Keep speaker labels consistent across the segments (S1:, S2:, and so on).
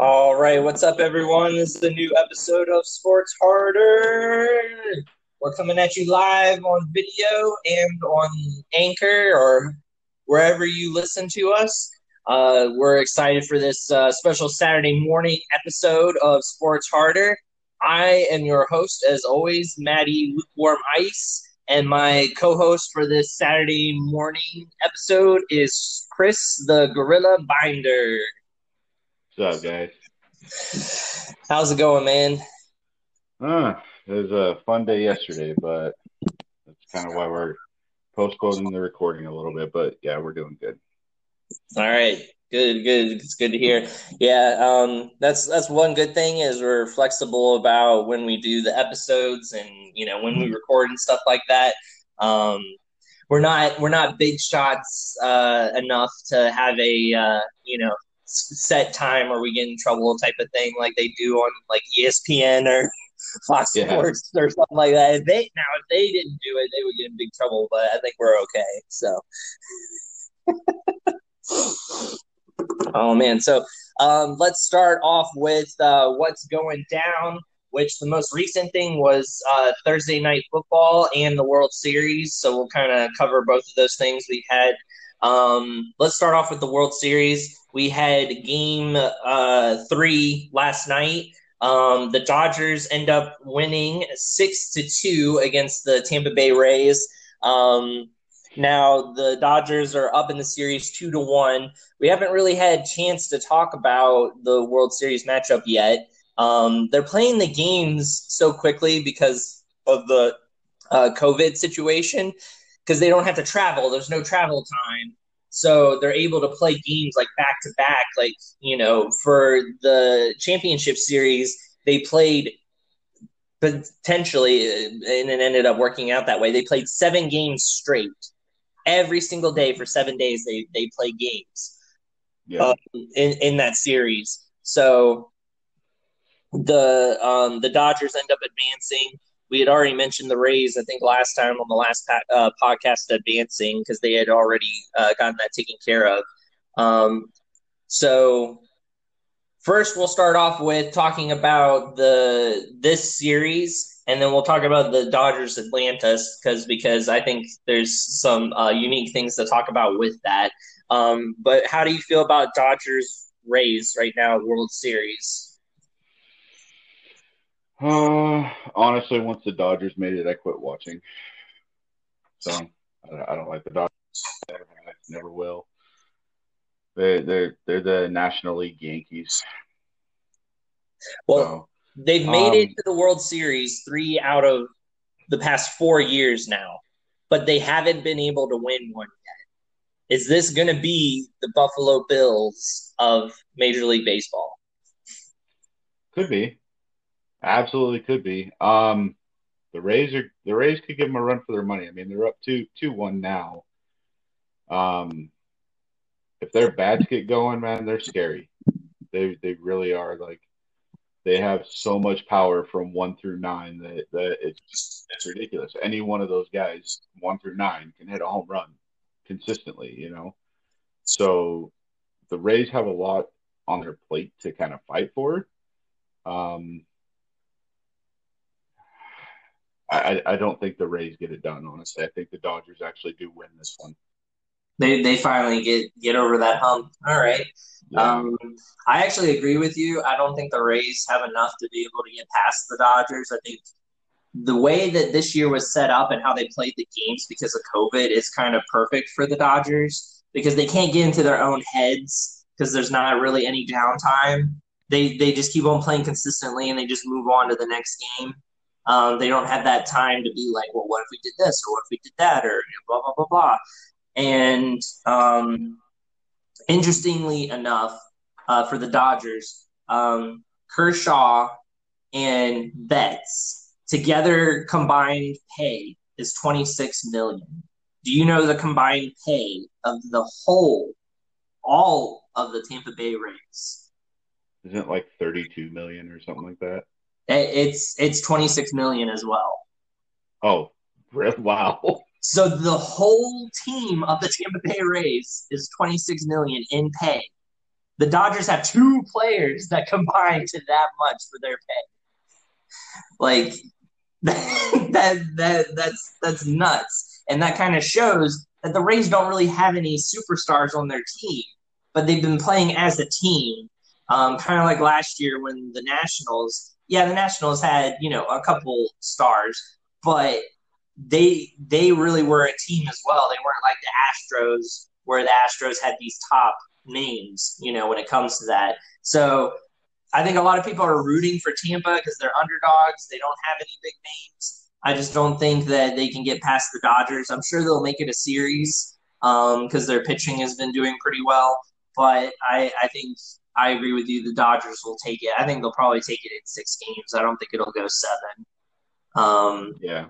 S1: All right, what's up, everyone? This is the new episode of Sports Harder. We're coming at you live on video and on Anchor or wherever you listen to us. Uh, we're excited for this uh, special Saturday morning episode of Sports Harder. I am your host, as always, Maddie Lukewarm Ice, and my co-host for this Saturday morning episode is Chris the Gorilla Binder.
S2: What's up, guys?
S1: How's it going, man?
S2: Uh, it was a fun day yesterday, but that's kind of why we're postponing the recording a little bit. But yeah, we're doing good.
S1: All right, good, good. It's good to hear. Yeah, um, that's that's one good thing is we're flexible about when we do the episodes and you know when we record and stuff like that. Um, we're not we're not big shots uh, enough to have a uh, you know set time or we get in trouble type of thing like they do on like ESPN or Fox
S2: Yeah.
S1: Sports or something like that. If they now if they didn't do it, they would get in big trouble. But I think we're okay. So. oh man, so um, let's start off with uh, what's going down. Which the most recent thing was uh, Thursday night football and the World Series. So we'll kind of cover both of those things. We had. Um, let's start off with the World Series. We had game uh, three last night. Um, the Dodgers end up winning six to two against the Tampa Bay Rays. Um, now the Dodgers are up in the series two to one. We haven't really had chance to talk about the World Series matchup yet. Um, they're playing the games so quickly because of the uh, COVID situation because they don't have to travel. There's no travel time. So they're able to play games like back to back. Like, you know, for the championship series, they played potentially, uh, and it ended up working out that way. They played seven games straight. Every single day for seven days, they, they play games
S2: Yeah,
S1: uh, in, in that series. So the um, the Dodgers end up advancing. We had already mentioned the Rays, I think, last time on the last uh, podcast advancing because they had already uh, gotten that taken care of. Um, so first, we'll start off with talking about the this series, and then we'll talk about the Dodgers Atlantis because because I think there's some uh, unique things to talk about with that. Um, but how do you feel about Dodgers Rays right now, World Series?
S2: uh, honestly, once the Dodgers made it, I quit watching. So I don't, I don't like the Dodgers. Never never will. They they're they're the National League Yankees.
S1: Well,
S2: So
S1: they've made it
S2: um,
S1: to the World Series three out of the past four years now, but they haven't been able to win one yet. Is this going to be the Buffalo Bills of Major League Baseball?
S2: could be, absolutely could be. Um, the Rays are the Rays could give them a run for their money. I mean, they're up two two one now. Um, if their bats get going, man, they're scary. They they really are. Like they have so much power from one through nine that, that it's it's ridiculous. Any one of those guys, one through nine, can hit a home run consistently. You know, so the Rays have a lot on their plate to kind of fight for. Um, I, I I don't think the Rays get it done. Honestly, I think the Dodgers actually do win this one.
S1: They they finally get get over that hump. All right.
S2: Yeah.
S1: Um, I actually agree with you. I don't think the Rays have enough to be able to get past the Dodgers. I think the way that this year was set up and how they played the games because of COVID is kind of perfect for the Dodgers because they can't get into their own heads because there's not really any downtime. They they just keep on playing consistently and they just move on to the next game. Um, they don't have that time to be like, well, what if we did this or what if we did that or you know, blah blah blah blah. And um, interestingly enough, uh, for the Dodgers, um, Kershaw and Betts together combined pay is twenty six million. Do you know the combined pay of the whole, all of the Tampa Bay Rays?
S2: Isn't it like 32 million or something like that?
S1: It's it's twenty six million as well.
S2: Oh, Wow.
S1: So the whole team of the Tampa Bay Rays is 26 million in pay. The Dodgers have two players that combine to that much for their pay. Like that that that's that's nuts. And that kind of shows that the Rays don't really have any superstars on their team, but they've been playing as a team. Um, kind of like last year when the Nationals, yeah, the Nationals had you know a couple stars, but they they really were a team as well. They weren't like the Astros, where the Astros had these top names, you know, when it comes to that. So I think a lot of people are rooting for Tampa because they're underdogs. They don't have any big names. I just don't think that they can get past the Dodgers. I'm sure they'll make it a series because um, their pitching has been doing pretty well. But I, I think I agree with you. The Dodgers will take it. I think they'll probably take it in six games. I don't think it'll go seven. Um,
S2: yeah.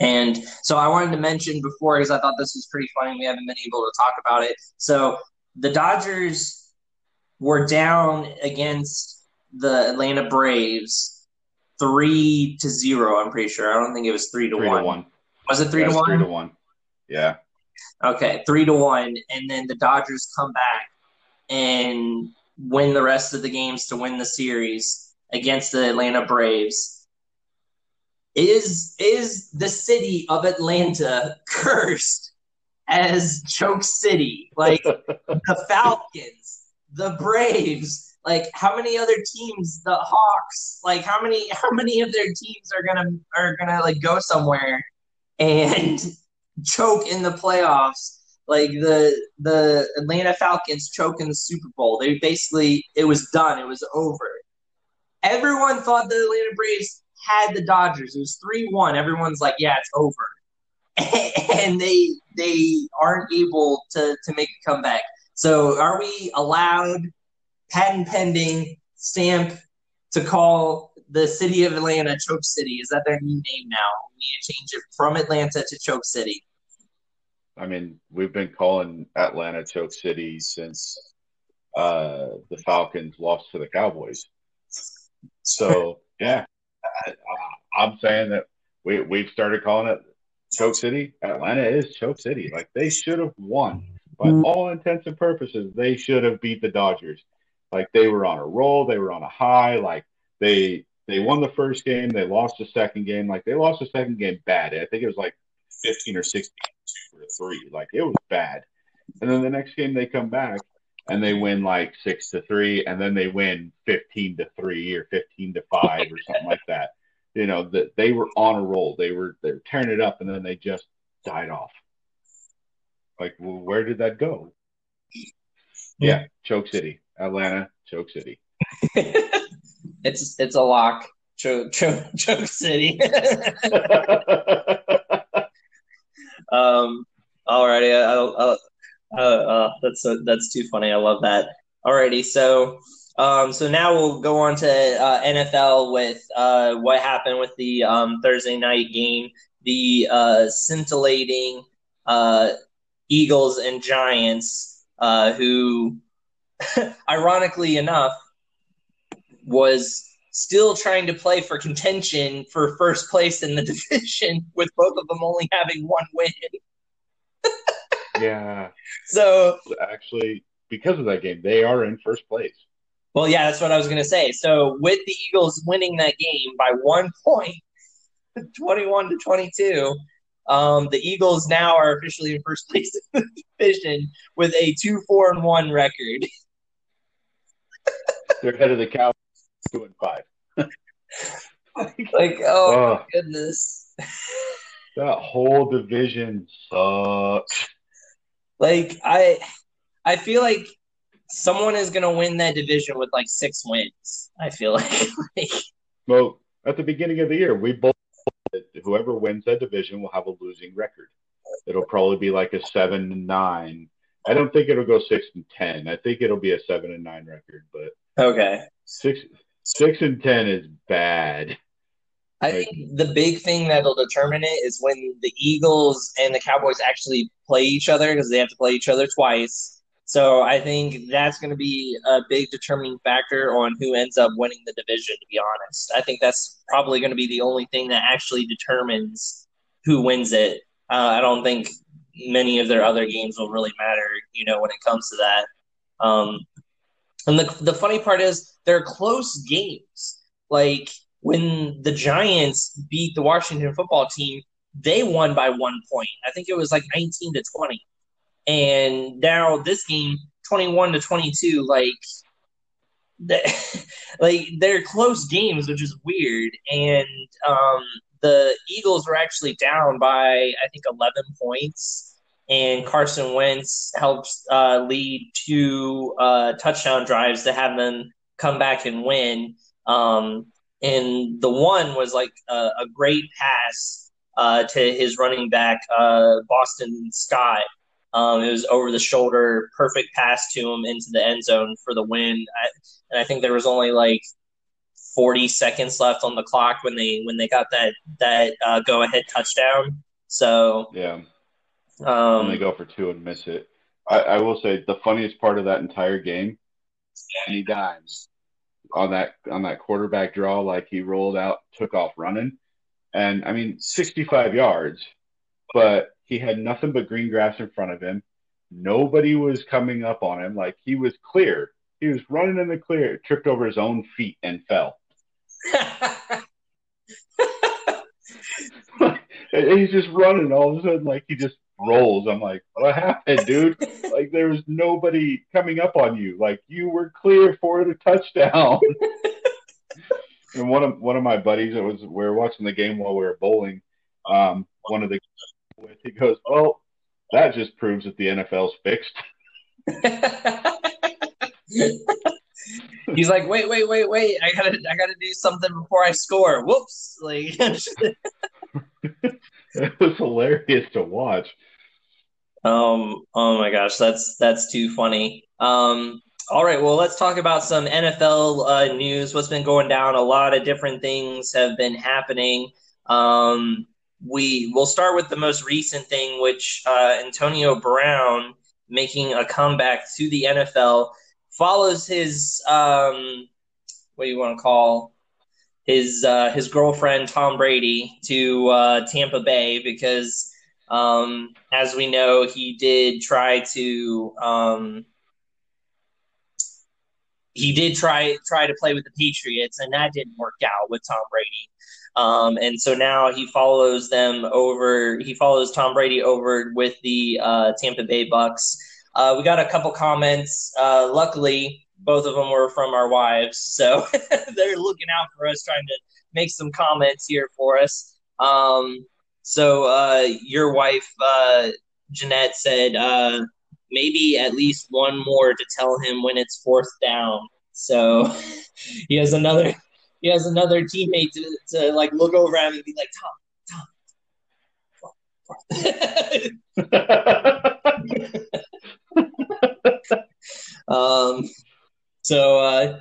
S1: And so I wanted to mention before because I thought this was pretty funny. We haven't been able to talk about it. So the Dodgers were down against the Atlanta Braves three to zero. I'm pretty sure. I don't think it was three to,
S2: three
S1: one.
S2: to one.
S1: Was it three
S2: yeah,
S1: to one?
S2: Three to one. Yeah.
S1: Okay, three to one, and then the Dodgers come back and win the rest of the games to win the series against the Atlanta Braves. Is is the city of Atlanta cursed as Choke City? Like the Falcons, the Braves, like how many other teams, the Hawks, like how many how many of their teams are gonna are gonna like go somewhere and choke in the playoffs? Like the the Atlanta Falcons choke in the Super Bowl. They basically it was done. It was over. Everyone thought the Atlanta Braves had the Dodgers. It was three one. Everyone's like, yeah, it's over. and they they aren't able to to make a comeback. So are we allowed patent pending stamp to call the city of Atlanta Choke City? Is that their new name now? We need to change it from Atlanta to Choke City.
S2: I mean, we've been calling Atlanta Choke City since uh, the Falcons lost to the Cowboys. So yeah, I, am saying that we we've started calling it Choke City. Atlanta is Choke City. Like they should have won. By mm. all intents and purposes, they should have beat the Dodgers. Like they were on a roll, they were on a high. Like they they won the first game, they lost the second game. Like they lost the second game bad. I think it was like 15 or 16 two or three. Like it was bad. And then the next game they come back and they win like six to three, and then they win fifteen to three or fifteen to five or something like that. You know that they were on a roll. They were they were tearing it up, and then they just died off. Like, well, where did that go? Yeah, Choke City, Atlanta, Choke City.
S1: it's it's a lock. Choke Choke, choke City. um. Alrighty, I'll, I'll, uh, that's uh, that's too funny. I love that. Alrighty, so um, so now we'll go on to uh, NFL with uh, what happened with the um, Thursday night game, the uh, scintillating uh, Eagles and Giants, uh, who, ironically enough, was still trying to play for contention for first place in the division, with both of them only having one win.
S2: yeah.
S1: So
S2: actually, because of that game, they are in first place.
S1: Well, yeah, that's what I was going to say. So with the Eagles winning that game by one point, 21 to 22, um, the Eagles now are officially in first place in the division with a 2 4 and 1 record.
S2: They're ahead of the Cowboys, 2 and 5.
S1: like, oh, oh goodness.
S2: That whole division sucks.
S1: Like I I feel like someone is gonna win that division with like six wins. I feel like.
S2: well, at the beginning of the year, we both whoever wins that division will have a losing record. It'll probably be like a seven and nine. I don't think it'll go six and ten. I think it'll be a seven and nine record, but
S1: okay,
S2: six six and ten is bad.
S1: I think the big thing that'll determine it is when the Eagles and the Cowboys actually play each other because they have to play each other twice. So I think that's going to be a big determining factor on who ends up winning the division. To be honest, I think that's probably going to be the only thing that actually determines who wins it. Uh, I don't think many of their other games will really matter, you know, when it comes to that. Um, and the the funny part is they're close games. Like when the Giants beat the Washington football team, they won by one point. I think it was like 19 to 20. And now this game, 21 to 22, like like they're close games, which is weird. And um, the Eagles were actually down by I think 11 points, and Carson Wentz helps uh, lead two uh, touchdown drives to have them come back and win. Um, and the one was like a, a great pass uh, to his running back, uh, Boston Scott. Um, it was over the shoulder, perfect pass to him into the end zone for the win. I, and I think there was only like 40 seconds left on the clock when they when they got that that uh, go ahead touchdown. So
S2: yeah,
S1: um,
S2: and they go for two and miss it. I, I will say the funniest part of that entire game, Danny Dimes on that on that quarterback draw, like he rolled out, took off running, and I mean 65 yards, but he had nothing but green grass in front of him. Nobody was coming up on him. Like he was clear. He was running in the clear, tripped over his own feet and fell. he's just running all of a sudden like he just rolls. I'm like, what happened, dude? like there was nobody coming up on you. Like you were clear for the touchdown. and one of one of my buddies that was we were watching the game while we were bowling. Um, one of the he goes, Well, that just proves that the NFL's fixed.
S1: He's like, wait, wait, wait, wait! I gotta, I gotta do something before I score. Whoops! Like,
S2: it was hilarious to watch.
S1: Um, oh my gosh, that's that's too funny. Um, all right, well, let's talk about some NFL uh, news. What's been going down? A lot of different things have been happening. Um, we will start with the most recent thing, which uh, Antonio Brown making a comeback to the NFL follows his um, what do you want to call his uh, his girlfriend Tom Brady to uh, Tampa Bay because um, as we know he did try to um, he did try try to play with the Patriots and that didn't work out with Tom Brady. Um, and so now he follows them over. He follows Tom Brady over with the uh, Tampa Bay Bucks. Uh, we got a couple comments. Uh, luckily, both of them were from our wives, so they're looking out for us, trying to make some comments here for us. Um, so uh, your wife, uh, Jeanette, said uh, maybe at least one more to tell him when it's fourth down. So he has another he has another teammate to, to like look over at him and be like, Tom, Tom. um, so uh,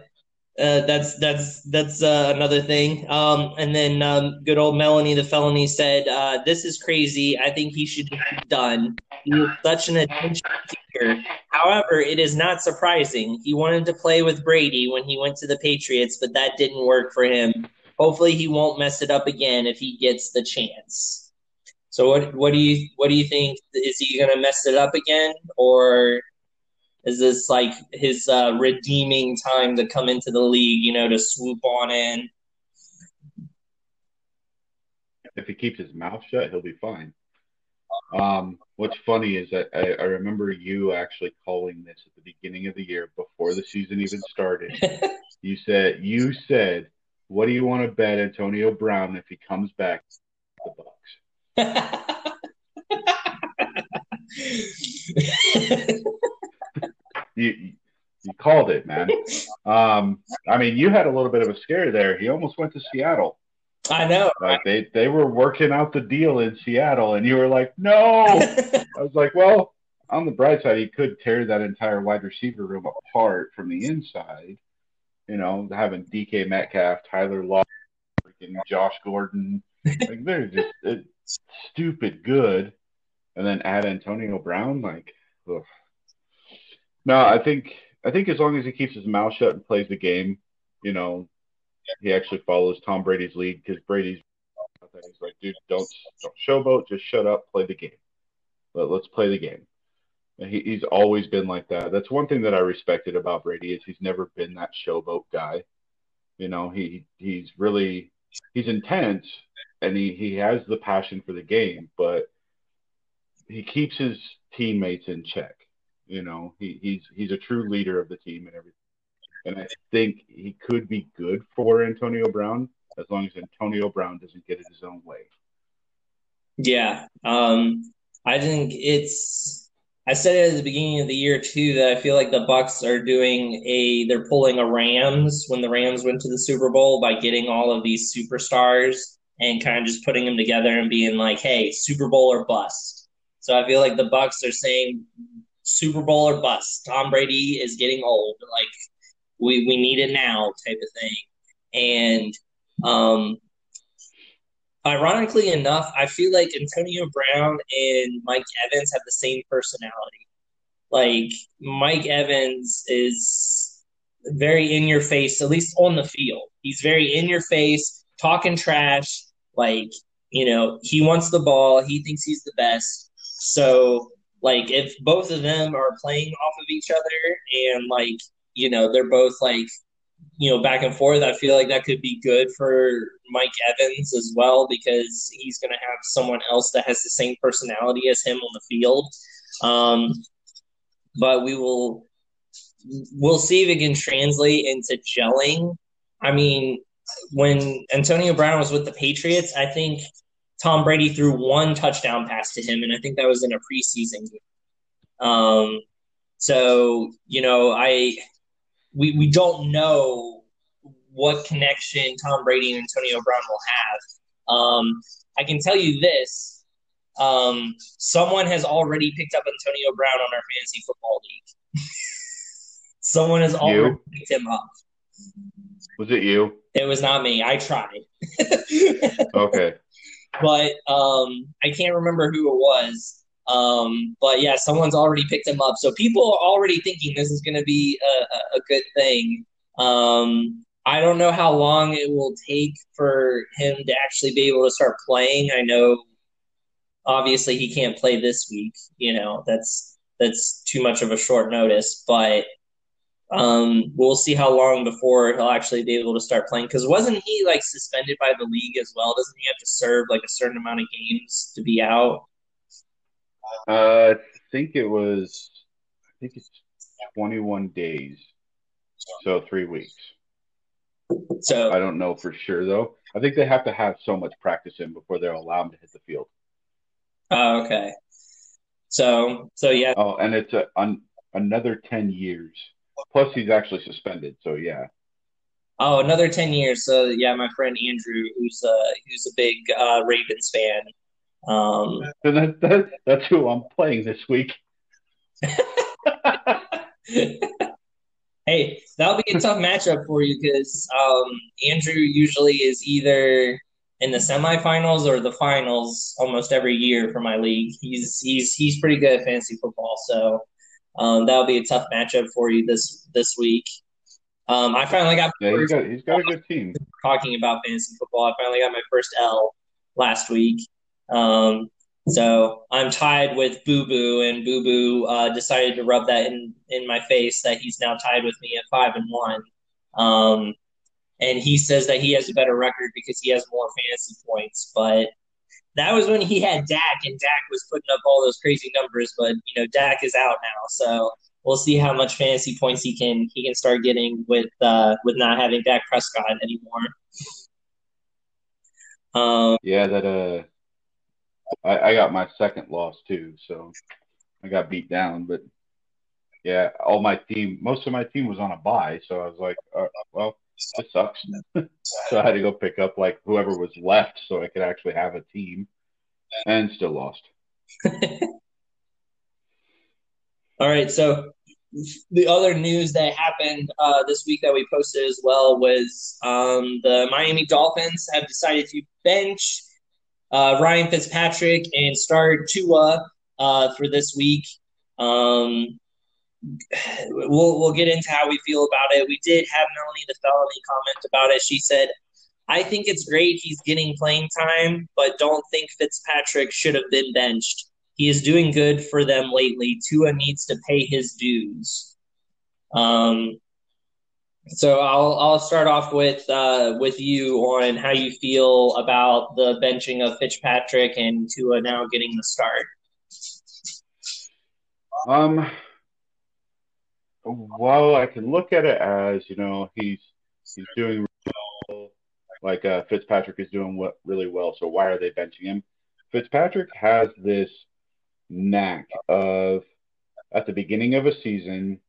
S1: uh, that's that's that's uh, another thing. Um, and then um, good old Melanie the felony said, uh, "This is crazy. I think he should be done. He such an attention seeker. However, it is not surprising. He wanted to play with Brady when he went to the Patriots, but that didn't work for him. Hopefully, he won't mess it up again if he gets the chance." So what what do you what do you think? Is he to mess it up again, or is this like his uh, redeeming time to come into the league? You know, to swoop on in.
S2: If he keeps his mouth shut, he'll be fine. Um, what's funny is that I, I, remember you actually calling this at the beginning of the year before the season even started. you said you said, "What do you want to bet Antonio Brown if he comes back the Bucks?" you you called it, man. Um, I mean, you had a little bit of a scare there. He almost went to Seattle.
S1: I know.
S2: Like they they were working out the deal in Seattle, and you were like, no. I was like, well, on the bright side, he could tear that entire wide receiver room apart from the inside. You know, having DK Metcalf, Tyler Law, freaking Josh Gordon, like they're just it's stupid good, and then add Antonio Brown, like. Ugh. No, I think I think as long as he keeps his mouth shut and plays the game, you know, he actually follows Tom Brady's lead because Brady's. He's like, dude, don't don't showboat, just shut up, play the game. Let, let's play the game. He, he's always been like that. That's one thing that I respected about Brady is he's never been that showboat guy. You know, he he's really he's intense and he, he has the passion for the game, but he keeps his teammates in check. You know, he, he's he's a true leader of the team and everything. And I think he could be good for Antonio Brown as long as Antonio Brown doesn't get it his own way.
S1: Yeah. Um, I think it's I said it at the beginning of the year too that I feel like the Bucks are doing a they're pulling a Rams when the Rams went to the Super Bowl by getting all of these superstars and kind of just putting them together and being like, "Hey, Super Bowl or bust." So I feel like the Bucks are saying Super Bowl or bust. Tom Brady is getting old. Like we we need it now type of thing. And um ironically enough, I feel like Antonio Brown and Mike Evans have the same personality. Like Mike Evans is very in your face, at least on the field. He's very in your face, talking trash. Like, you know, he wants the ball. He thinks he's the best. So, like, if both of them are playing off of each other and, like, you know, they're both like you know, back and forth, I feel like that could be good for Mike Evans as well because he's going to have someone else that has the same personality as him on the field. Um, but we will we'll see if it can translate into gelling. I mean, when Antonio Brown was with the Patriots, I think Tom Brady threw one touchdown pass to him, and I think that was in a preseason game. Um, so you know, I we, we don't know what connection Tom Brady and Antonio Brown will have. Um, I can tell you this: um, someone has already picked up Antonio Brown on our fantasy football league. someone has already you? picked him up.
S2: Was it you?
S1: It was not me. I tried.
S2: okay.
S1: But um, I can't remember who it was. Um, but yeah, someone's already picked him up. So people are already thinking this is going to be a, a, good thing. Um, I don't know how long it will take for him to actually be able to start playing. I know obviously he can't play this week, you know, that's that's too much of a short notice, but um, we'll see how long before he'll actually be able to start playing. Because wasn't he like suspended by the league as well? Doesn't he have to serve like a certain amount of games to be out?
S2: Uh, I think it was. I think it's twenty-one days, so three weeks.
S1: So
S2: I don't know for sure though. I think they have to have so much practice in before they'll allow him to hit the field.
S1: Oh, okay. So, so yeah.
S2: Oh, and it's a, an, another ten years. Plus, he's actually suspended. So yeah.
S1: Oh, another ten years. So yeah, my friend Andrew, who's a who's a big uh, Ravens fan, um,
S2: that, that, that's who I'm playing this week.
S1: hey, that'll be a tough matchup for you because um, Andrew usually is either in the semifinals or the finals almost every year for my league. He's he's he's pretty good at fantasy football, so um, that'll be a tough matchup for you this this week. Um, I finally got
S2: yeah, he's got, he's got a good team.
S1: Talking about fantasy football, I finally got my first L last week. Um, so I'm tied with Boo Boo, and Boo Boo uh, decided to rub that in in my face that he's now tied with me at five and one. Um, and he says that he has a better record because he has more fantasy points. But that was when he had Dak, and Dak was putting up all those crazy numbers. But you know, Dak is out now, so we'll see how much fantasy points he can he can start getting with uh, with not having Dak Prescott anymore.
S2: Um, yeah, that uh, I, I got my second loss too, so I got beat down. But yeah, all my team, most of my team was on a bye, so I was like, uh, well, this sucks. so I had to go pick up like whoever was left, so I could actually have a team, and still lost.
S1: all right, so the other news that happened uh, this week that we posted as well was um, the Miami Dolphins have decided to bench uh, Ryan Fitzpatrick and start Tua uh, for this week. Um, we'll we'll get into how we feel about it. We did have Melanie the felony comment about it. She said, I think it's great he's getting playing time, but don't think Fitzpatrick should have been benched. He is doing good for them lately. Tua needs to pay his dues. Um, so I'll I'll start off with uh, with you on how you feel about the benching of Fitzpatrick and Tua now getting the start.
S2: Um, well, I can look at it as you know he's he's doing well, like uh, Fitzpatrick is doing what really well. So why are they benching him? Fitzpatrick has this knack of at the beginning of a season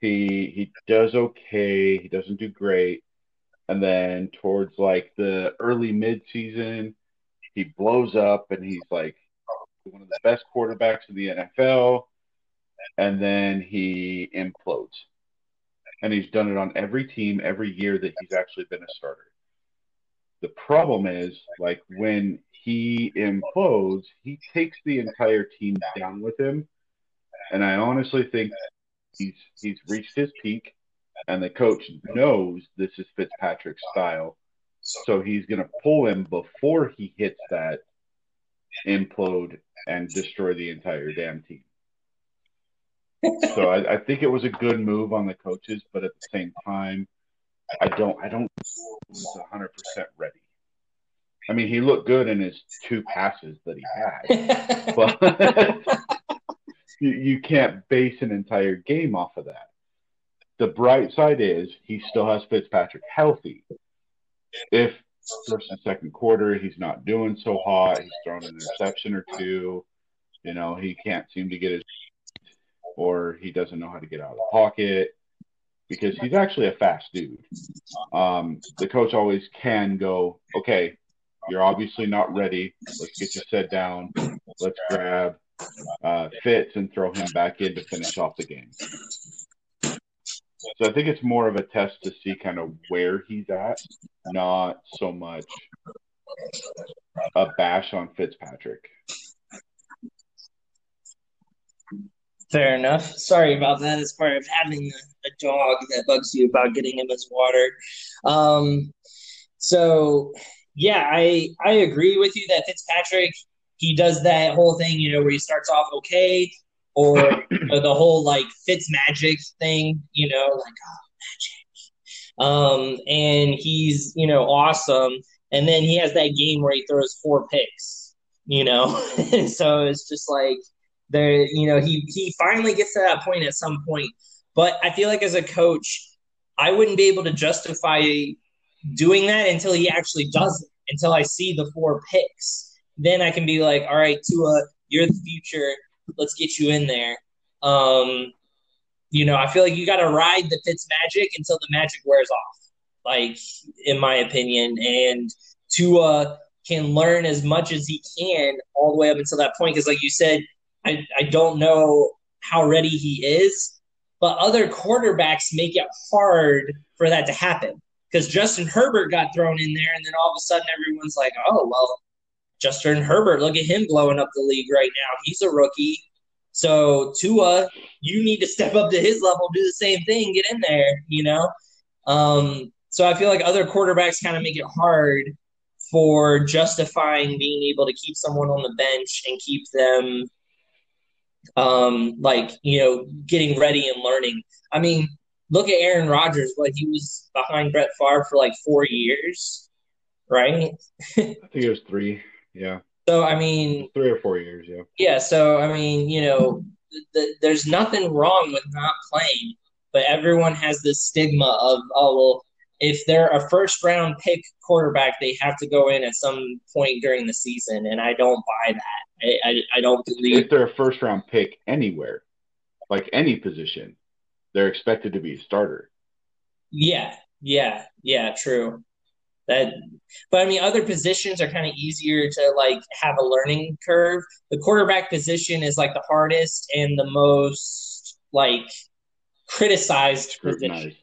S2: he he does okay, he doesn't do great, and then towards like the early mid season he blows up and he's like one of the best quarterbacks in the NFL and then he implodes. And he's done it on every team every year that he's actually been a starter. The problem is, like, when he implodes, he takes the entire team down with him. And I honestly think he's he's reached his peak, and the coach knows this is Fitzpatrick's style. So he's going to pull him before he hits that implode and destroy the entire damn team so I, I, think it was a good move on the coaches, but at the same time, I don't I don't was hundred percent ready. I mean, he looked good in his two passes that he had, but you, you can't base an entire game off of that. The bright side is he still has Fitzpatrick healthy. If first and second quarter he's not doing so hot, he's thrown an interception or two. You know, he can't seem to get his or he doesn't know how to get out of the pocket because he's actually a fast dude. Um, the coach always can go, okay, you're obviously not ready. Let's get you set down. Let's grab uh, Fitz and throw him back in to finish off the game. So I think it's more of a test to see kind of where he's at, not so much a bash on Fitzpatrick.
S1: Fair enough. Sorry about that. As part of having a, dog that bugs you about getting him his water. Um, so yeah, I I agree with you that Fitzpatrick he does that whole thing, you know, where he starts off okay, or the whole like Fitz magic thing, you know, like oh magic. Um, and he's you know awesome, and then he has that game where he throws four picks, you know, so it's just like there, you know, he he finally gets to that point at some point. But I feel like as a coach, I wouldn't be able to justify doing that until he actually does it. Until I see the four picks, then I can be like, all right, Tua, you're the future. Let's get you in there. Um, you know, I feel like you got to ride the Fitz magic until the magic wears off. Like, in my opinion, and Tua can learn as much as he can all the way up until that point. Because, like you said, I, I don't know how ready he is, but other quarterbacks make it hard for that to happen. Because Justin Herbert got thrown in there, and then all of a sudden everyone's like, oh, well, Justin Herbert, look at him blowing up the league right now. He's a rookie. So Tua, you need to step up to his level, do the same thing, get in there, you know? Um, so I feel like other quarterbacks kind of make it hard for justifying being able to keep someone on the bench and keep them um, like you know, getting ready and learning. I mean, look at Aaron Rodgers. What he was behind Brett Favre for like four years, right?
S2: I think it was three. Yeah.
S1: So I mean,
S2: three or four years. Yeah.
S1: Yeah. So I mean, you know, th- there's nothing wrong with not playing, but everyone has this stigma of oh well, if they're a first round pick quarterback, they have to go in at some point during the season, and I don't buy that. I, I, I don't believe
S2: if they're a first round pick anywhere, like any position, they're expected to be a starter.
S1: Yeah, yeah, yeah, true. That, but I mean, other positions are kind of easier to like have a learning curve. The quarterback position is like the hardest and the most like criticized position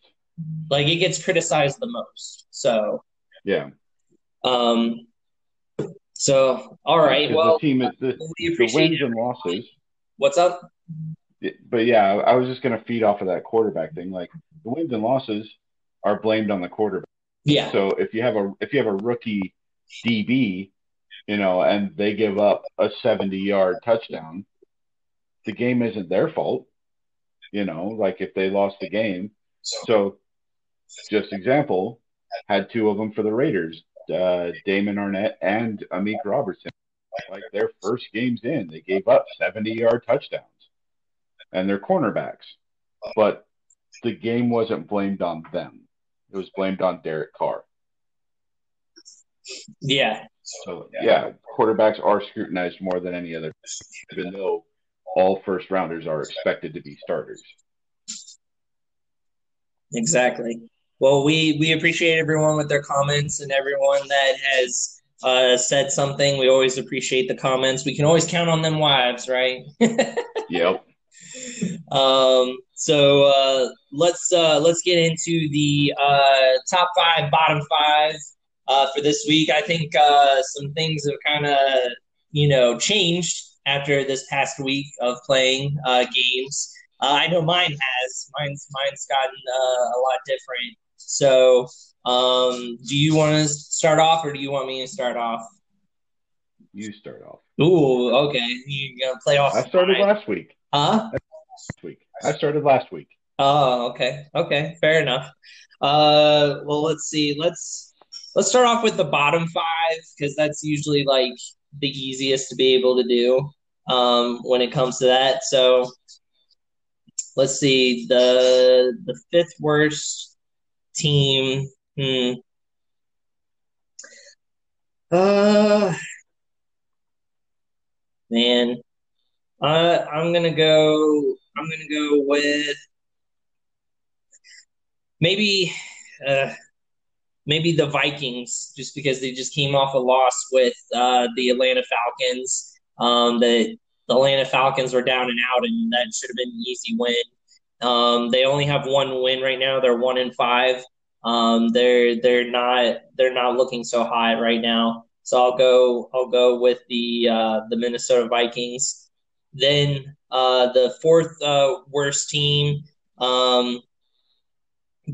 S1: like it gets criticized the most. So
S2: yeah.
S1: Um. So all right. Well,
S2: the team is the, the wins and losses.
S1: What's up?
S2: But yeah, I was just going to feed off of that quarterback thing. Like the wins and losses are blamed on the quarterback.
S1: Yeah.
S2: So if you have a if you have a rookie DB, you know, and they give up a 70 yard touchdown, the game isn't their fault. You know, like if they lost the game. So, just example, had two of them for the Raiders, uh, Damon Arnette and Amik Robertson. Like their first games in, they gave up 70 yard touchdowns and their cornerbacks. But the game wasn't blamed on them. It was blamed on Derek Carr.
S1: Yeah.
S2: So yeah, quarterbacks are scrutinized more than any other, even though all first rounders are expected to be starters.
S1: Exactly. Well, we we appreciate everyone with their comments and everyone that has uh, said something. We always appreciate the comments. We can always count on them wives, right?
S2: yep.
S1: Um, so uh, let's uh, let's get into the uh, top five, bottom five uh, for this week. I think uh, some things have kind of you know changed after this past week of playing uh, games. I know mine has. Mine's mine's gotten a lot different. So, um, do you want to start off, or do you want me to start off?
S2: You start off.
S1: Ooh, okay. You gonna play off?
S2: I started last week.
S1: Huh?
S2: Last week. I started last week.
S1: Oh, okay. Okay, fair enough. Uh, well, let's see. Let's let's start off with the bottom five because that's usually like the easiest to be able to do um, when it comes to that. So let's see the the fifth worst team. Hmm. Uh, man, uh, I'm gonna go. I'm gonna go with maybe, uh, maybe the Vikings, just because they just came off a loss with uh, the Atlanta Falcons. Um, the, the Atlanta Falcons were down and out, and that should have been an easy win. Um, they only have one win right now. They're one in five. Um, they're they're not they're not looking so hot right now. So I'll go I'll go with the uh, the Minnesota Vikings. Then uh, the fourth uh, worst team, um,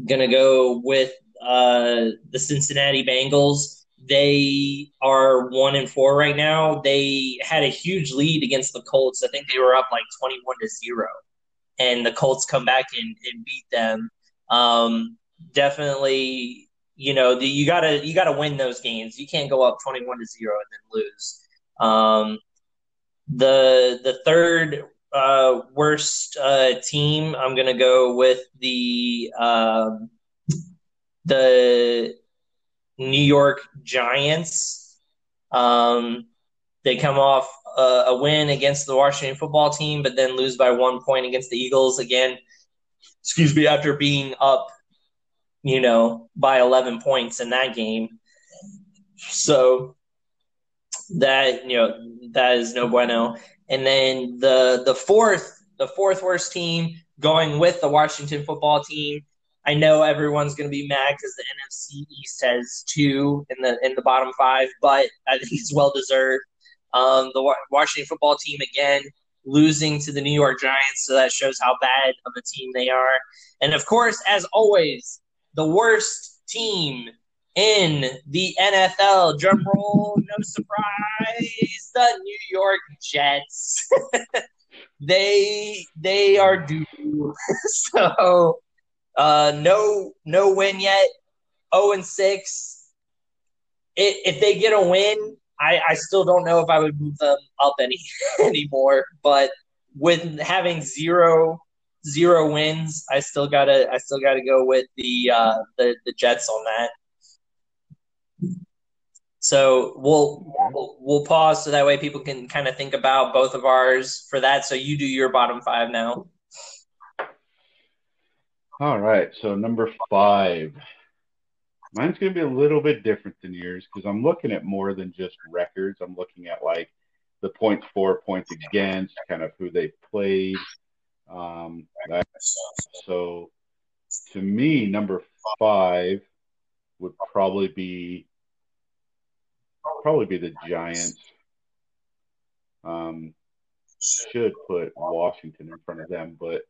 S1: gonna go with uh, the Cincinnati Bengals. They are one and four right now. They had a huge lead against the Colts. I think they were up like twenty-one to zero, and the Colts come back and, and beat them. Um, definitely, you know, the, you gotta you gotta win those games. You can't go up twenty-one to zero and then lose. Um, the the third uh, worst uh, team, I'm gonna go with the um, the New York Giants. Um, they come off a, a, win against the Washington football team, but then lose by one point against the Eagles again. Excuse me, after being up, you know, by 11 points in that game. So that you know that is no bueno. And then the the fourth the fourth worst team going with the Washington football team I know everyone's going to be mad because the NFC East has two in the in the bottom five, but I think it's well deserved. Um, the Washington football team again losing to the New York Giants, so that shows how bad of a team they are. And of course, as always, the worst team in the NFL. Drum roll, no surprise, the New York Jets. they they are due. so uh, no, no win yet. Zero oh and six. It, if they get a win, I, I still don't know if I would move them up any anymore. But with having zero zero wins, I still gotta I still gotta go with the uh, the the Jets on that. So we'll, we'll we'll pause so that way people can kind of think about both of ours for that. So you do your bottom five now.
S2: All right, so number five. Mine's going to be a little bit different than yours because I'm looking at more than just records. I'm looking at like the points for, points against, kind of who they played. Um, so to me, number five would probably be probably be the Giants. Um, should put Washington in front of them, but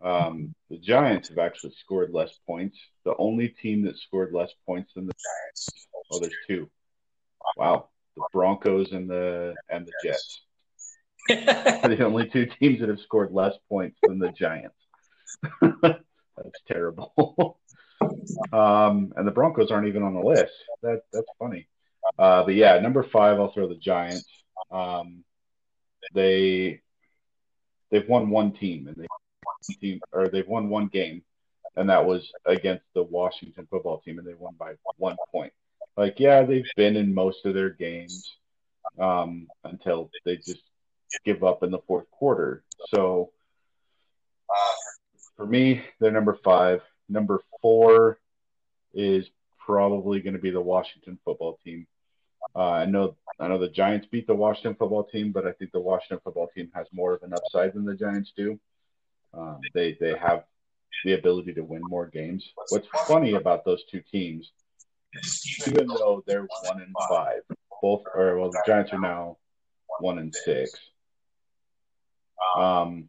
S2: Um, the Giants have actually scored less points. The only team that scored less points than the Giants. Oh, there's two. Wow, the Broncos and the and the Jets the only two teams that have scored less points than the Giants. that's terrible. um, and the Broncos aren't even on the list. That that's funny. Uh, but yeah, number five, I'll throw the Giants. Um, they they've won one team and they team or they've won one game, and that was against the Washington football team, and they won by one point. Like, yeah, they've been in most of their games um, until they just give up in the fourth quarter. So for me, they're number five. Number four is probably going to be the Washington football team. Uh, I know I know the Giants beat the Washington football team, but I think the Washington football team has more of an upside than the Giants do. Um, they they have the ability to win more games. What's funny about those two teams, even though they're one and five, both or well the Giants are now one and six. Um,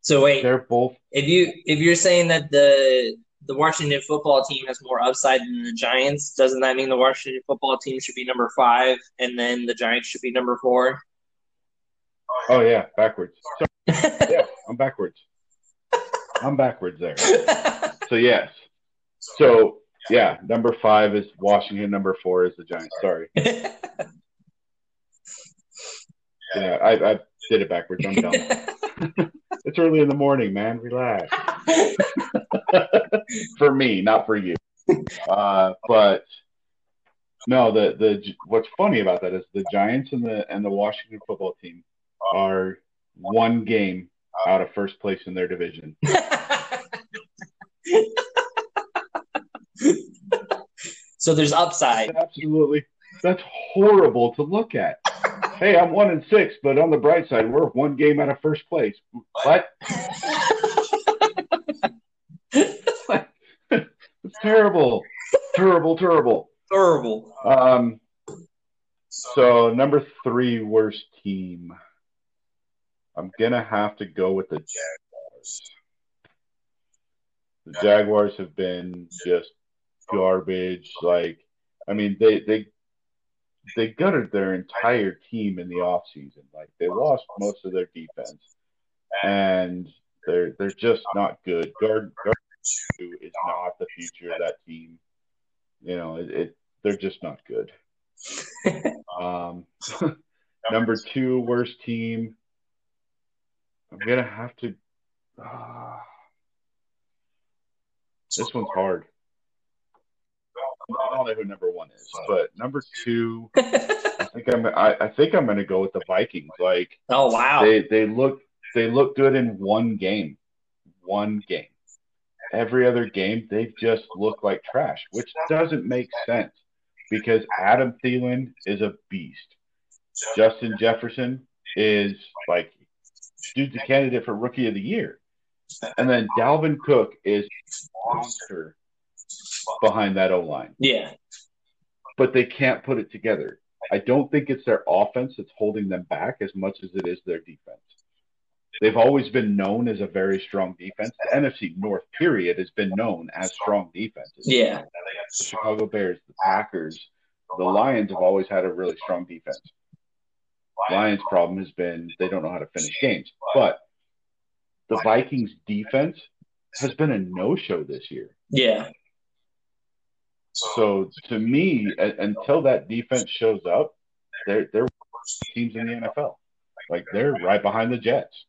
S1: so wait,
S2: they're both.
S1: If you if you're saying that the the Washington football team has more upside than the Giants, doesn't that mean the Washington football team should be number five and then the Giants should be number four?
S2: Oh yeah, backwards. So, yeah, I'm backwards. I'm backwards there. So yes. So yeah, number five is Washington. Number four is the Giants. Sorry. yeah, I, I did it backwards. I'm done. it's early in the morning, man. Relax. for me, not for you. Uh, but no, the the what's funny about that is the Giants and the and the Washington football team are one game out of first place in their division.
S1: so there's upside.
S2: Absolutely. That's horrible to look at. Hey, I'm one and six, but on the bright side, we're one game out of first place. What? it's terrible. Terrible, terrible.
S1: Terrible.
S2: Um so number three worst team. I'm gonna have to go with the Jaguars. The Jaguars have been just garbage. Like, I mean, they they they gutted their entire team in the offseason. Like, they lost most of their defense, and they're they're just not good. Guard guard is not the future of that team. You know, it, it they're just not good. um, number two worst team. I'm gonna have to. Uh, this one's hard. I don't know who number one is, but number two, I think I'm. I, I think I'm gonna go with the Vikings. Like,
S1: oh wow,
S2: they they look they look good in one game, one game. Every other game, they just look like trash, which doesn't make sense because Adam Thielen is a beast. Justin Jefferson is like dude's the candidate for rookie of the year. And then Dalvin Cook is monster behind that O line.
S1: Yeah.
S2: But they can't put it together. I don't think it's their offense that's holding them back as much as it is their defense. They've always been known as a very strong defense. The NFC North, period, has been known as strong defenses.
S1: Yeah.
S2: The Chicago Bears, the Packers, the Lions have always had a really strong defense. Lions' problem has been they don't know how to finish games. But the Vikings' defense has been a no-show this year.
S1: Yeah.
S2: So to me, until that defense shows up, they're they're teams in the NFL. Like they're right behind the Jets.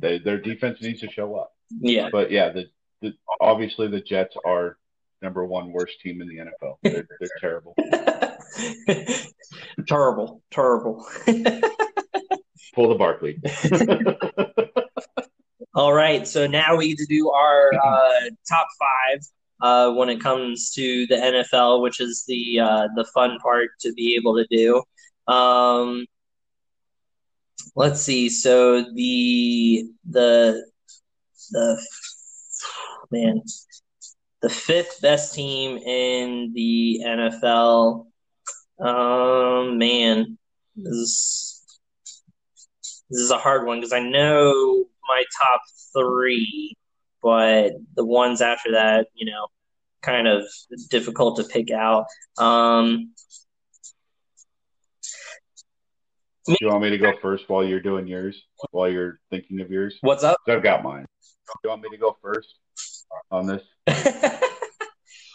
S2: They, their defense needs to show up.
S1: Yeah.
S2: But yeah, the, the obviously the Jets are number one worst team in the NFL. They're, they're terrible.
S1: terrible, terrible.
S2: Pull the Barkley.
S1: All right, so now we get to do our uh, top five uh, when it comes to the NFL, which is the uh, the fun part to be able to do. Um, let's see. So the the the man, the fifth best team in the NFL. Um, man, this is, this is a hard one because I know my top three, but the ones after that, you know, kind of difficult to pick out. Um,
S2: Do you want me to go first while you're doing yours? While you're thinking of yours?
S1: what's up?
S2: I've got mine. Do you want me to go first on this?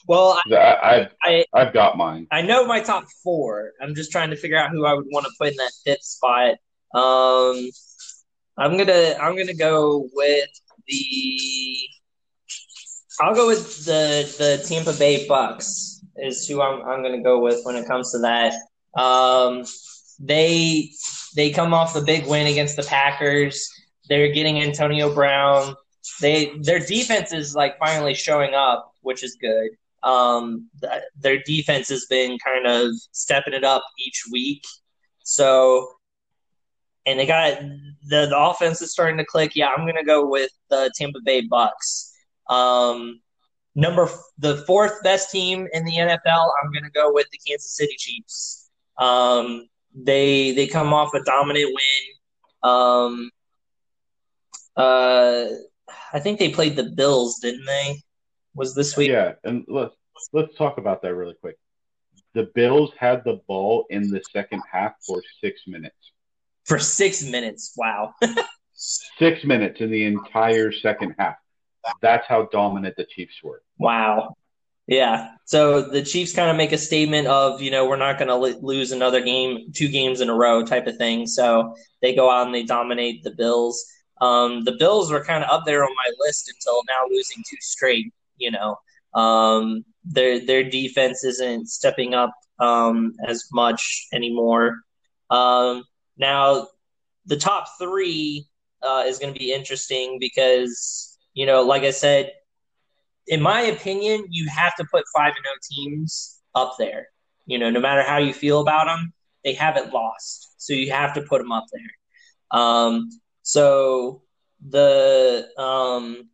S1: well,
S2: I, I've
S1: I,
S2: I've got mine.
S1: I know my top four. I'm just trying to figure out who I would want to put in that fifth spot. Um, I'm gonna I'm gonna go with the. I'll go with the the Tampa Bay Bucks is who I'm I'm gonna go with when it comes to that. Um, they they come off the big win against the Packers. They're getting Antonio Brown. They their defense is like finally showing up, which is good. Um, th- their defense has been kind of stepping it up each week. So, and they got the, the offense is starting to click. Yeah, I'm gonna go with the Tampa Bay Bucks. Um, number the fourth best team in the NFL. I'm gonna go with the Kansas City Chiefs. Um, they they come off a dominant win. Um, uh, I think they played the Bills, didn't they? Was this week?
S2: Yeah, and let's let's talk about that really quick. The Bills had the ball in the second half for six minutes.
S1: For six minutes. Wow.
S2: Six minutes in the entire second half. That's how dominant the Chiefs were.
S1: wow. Yeah. So the Chiefs kind of make a statement of, you know, we're not going to lose another game, two games in a row type of thing. So they go out and they dominate the Bills. Um, the Bills were kind of up there on my list until now losing two straight, you know. Um, their their defense isn't stepping up um, as much anymore. Um, now, the top three uh, is going to be interesting because you know, like I said, in my opinion, you have to put five and no teams up there. You know, no matter how you feel about them, they haven't lost, so you have to put them up there. Um, so the um,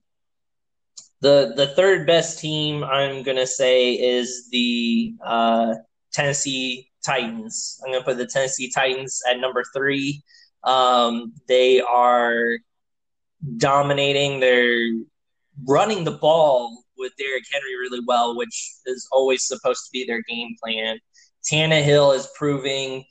S1: the the third best team I'm gonna say is the uh, Tennessee Titans. I'm gonna put the Tennessee Titans at number three. Um, they are dominating. They're running the ball with Derrick Henry really well, which is always supposed to be their game plan. Tannehill is proving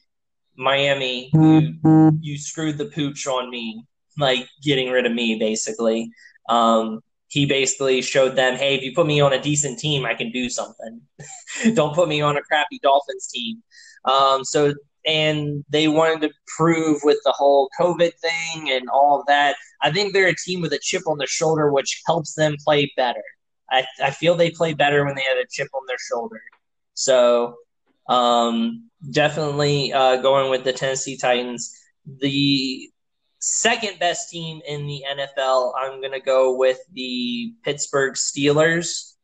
S1: Miami, you, you screwed the pooch on me, like getting rid of me, basically. Um, he basically showed them, hey, if you put me on a decent team, I can do something. Don't put me on a crappy Dolphins team. Um, so, and they wanted to prove with the whole COVID thing and all of that. I think they're a team with a chip on their shoulder, which helps them play better. I, I feel they play better when they have a chip on their shoulder. So, um, definitely uh, going with the Tennessee Titans. The second best team in the NFL, I'm going to go with the Pittsburgh Steelers.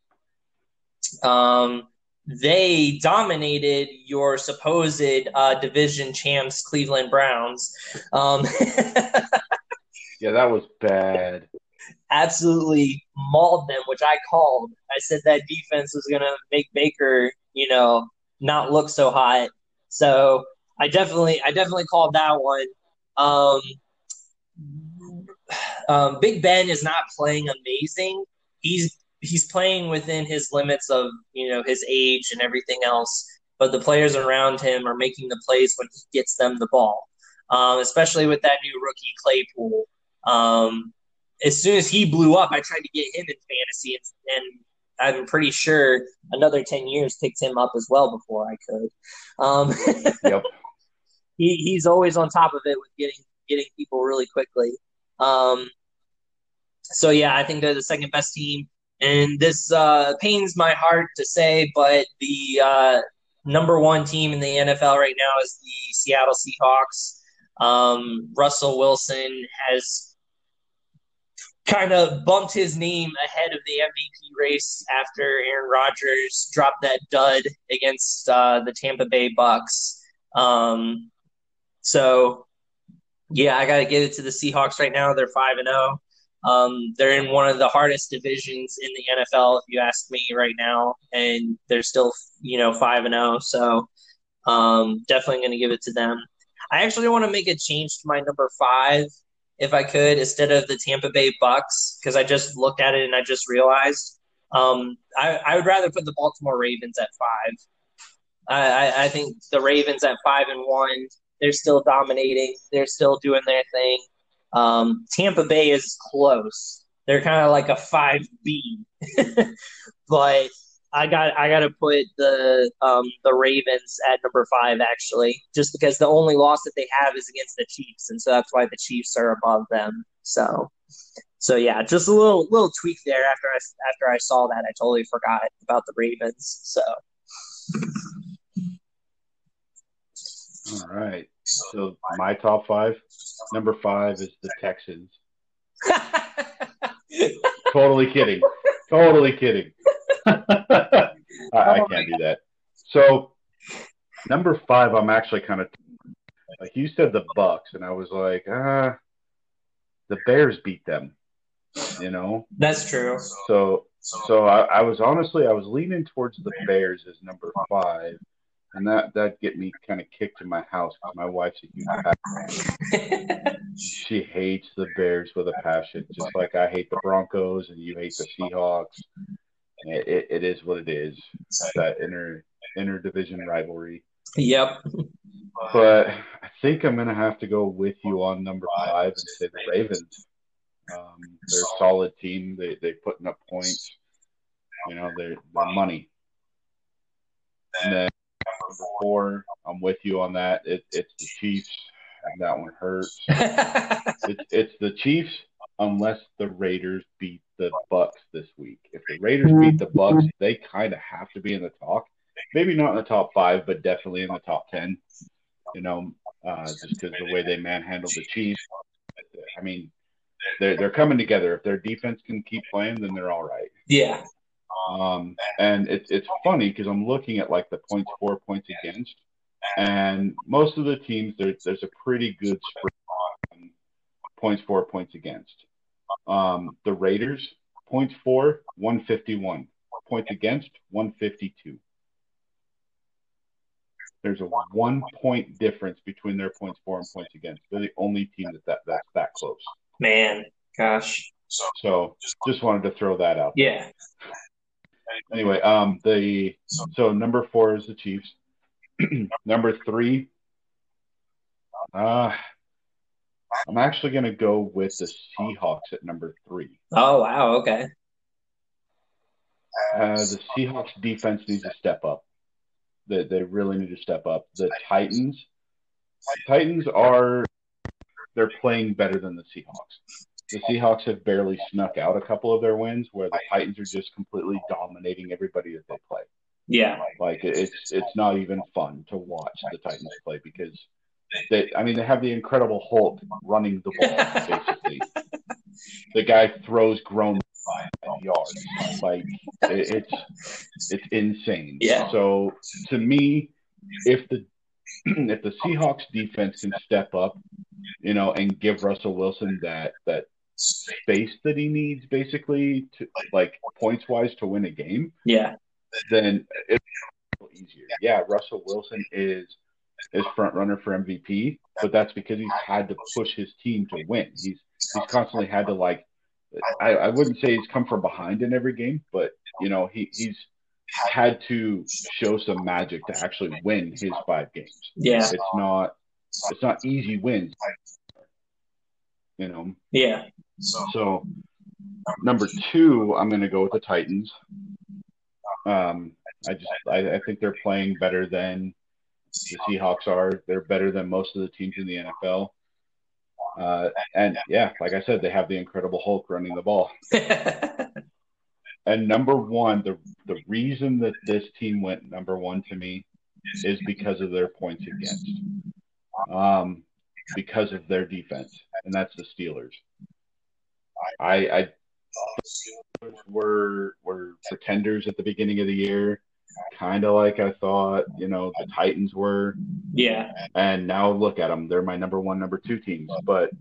S1: Um, they dominated your supposed uh, division champs, Cleveland Browns. Um,
S2: Yeah, that was bad.
S1: absolutely mauled them, which I called. I said that defense was going to make Baker, you know, not look so hot. So I definitely, I definitely called that one. Um, um, Big Ben is not playing amazing. He's he's playing within his limits of you know his age and everything else. But the players around him are making the plays when he gets them the ball, um, especially with that new rookie Claypool. Um, as soon as he blew up, I tried to get him in fantasy, and, and I'm pretty sure another ten years picked him up as well before I could. Um,
S2: Yep.
S1: he, he's always on top of it with getting getting people really quickly. Um, so yeah, I think they're the second best team, and this uh, pains my heart to say, but the uh, number one team in the NFL right now is the Seattle Seahawks. Um, Russell Wilson has kind of bumped his name ahead of the MVP race after Aaron Rodgers dropped that dud against uh, the Tampa Bay Bucks. Um, so, yeah, I got to give it to the Seahawks right now. They're five and zero. Um, they're in one of the hardest divisions in the NFL, if you ask me right now, and they're still, you know, five and zero. So, um, definitely going to give it to them. I actually want to make a change to my number five. if I could instead of the Tampa Bay Bucks because I just looked at it and I just realized um, I, I would rather put the Baltimore Ravens at five. I, I think the Ravens at five and one, they're still dominating. They're still doing their thing. Um, Tampa Bay is close. They're kind of like a five B, but I got I got to put the um, the Ravens at number five actually, just because the only loss that they have is against the Chiefs, and so that's why the Chiefs are above them. So, so yeah, just a little little tweak there. After I after I saw that, I totally forgot about the Ravens. So.
S2: All right. So my top five. Number five is the Texans. totally kidding. Totally kidding. I, I can't do that. So number five, I'm actually kind of like you said the Bucks, and I was like, ah, the Bears beat them. You know,
S1: that's true.
S2: So, so I, I was honestly I was leaning towards the Bears as number five and that that get me kind of kicked in my house because my wife's a huge she hates the Bears with a passion, just like I hate the Broncos and you hate the Seahawks. It, it, it is what it is. That inner inner division rivalry.
S1: Yep.
S2: But I think I'm gonna have to go with you on number five and say the Ravens. Um, they're a solid team. They they putting up points. You know, they're, they're money. And then four. I'm with you on that. It, it's the Chiefs. And that one hurts. it, it's the Chiefs unless the Raiders beat the Bucks this week. If the Raiders beat the Bucks, they kind of have to be in the talk. Maybe not in the top five, but definitely in the top ten. You know, uh, just because the way they manhandled the Chiefs. I mean, they're they're coming together. If their defense can keep playing, then they're all right.
S1: Yeah.
S2: Um, and it's it's funny because I'm looking at like the points for, points against, and most of the teams there, there's a pretty good spread on points for, points against. Um, the Raiders points for 151, points against 152. There's a one point difference between their points for and points against. They're the only team that, that that's that close.
S1: Man, gosh.
S2: So just wanted to throw that out.
S1: Yeah.
S2: Anyway, um, the so number four is the Chiefs. number three, uh, I'm actually going to go with the Seahawks at number three.
S1: Oh wow, okay.
S2: Uh, the Seahawks defense needs to step up. They they really need to step up. The Titans, Titans are they're playing better than the Seahawks the Seahawks have barely snuck out a couple of their wins, where the Titans are just completely dominating everybody that they play.
S1: Yeah,
S2: like it's it's not even fun to watch the Titans play because they, I mean, they have the Incredible Hulk running the ball basically. the guy throws grown yards, like it, it's it's insane.
S1: Yeah.
S2: So to me, if the if the Seahawks defense can step up, you know, and give Russell Wilson that that space that he needs basically to like points wise to win a game,
S1: yeah,
S2: then it's easier. Yeah, Russell Wilson is is front runner for MVP, but that's because he's had to push his team to win. He's he's constantly had to like I, I wouldn't say he's come from behind in every game, but you know, he, he's had to show some magic to actually win his five games.
S1: Yeah.
S2: It's not it's not easy wins. You know?
S1: Yeah.
S2: So number two, I'm going to go with the Titans. Um, I just I, I, think they're playing better than the Seahawks are. They're better than most of the teams in the NFL. Uh, and yeah, like I said, they have the Incredible Hulk running the ball. and number one, the the reason that this team went number one to me is because of their points against. Um, because of their defense, and that's the Steelers. I, I were were pretenders at the beginning of the year, kind of like I thought. You know, the Titans were.
S1: Yeah.
S2: And now look at them; they're my number one, number two teams. But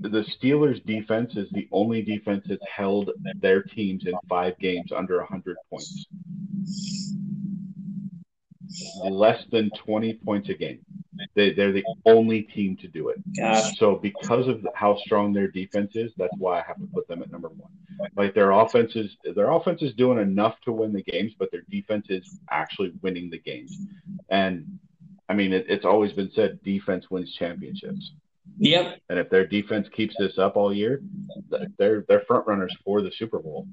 S2: the Steelers' defense is the only defense that's held their teams in five games under hundred points, less than twenty points a game. They they're the only team to do it.
S1: Gosh.
S2: So because of how strong their defense is, that's why I have to put them at number one. Like their offense is their offense is doing enough to win the games, but their defense is actually winning the games. And I mean, it, it's always been said defense wins championships.
S1: Yep.
S2: And if their defense keeps this up all year, they're they're front runners for the Super Bowl.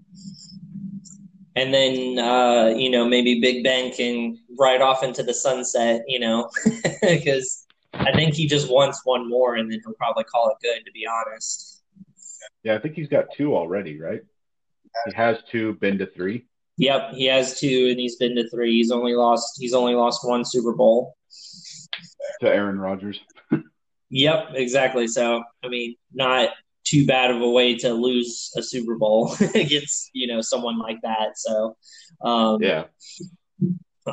S1: And then uh, you know maybe Big Ben can ride off into the sunset, you know, because I think he just wants one more, and then he'll probably call it good. To be honest.
S2: Yeah, I think he's got two already, right? He has two, been to three.
S1: Yep, he has two, and he's been to three. He's only lost. He's only lost one Super Bowl
S2: to Aaron Rodgers.
S1: Yep, exactly. So, I mean, not too bad of a way to lose a Super Bowl against you know someone like that. So, um,
S2: yeah.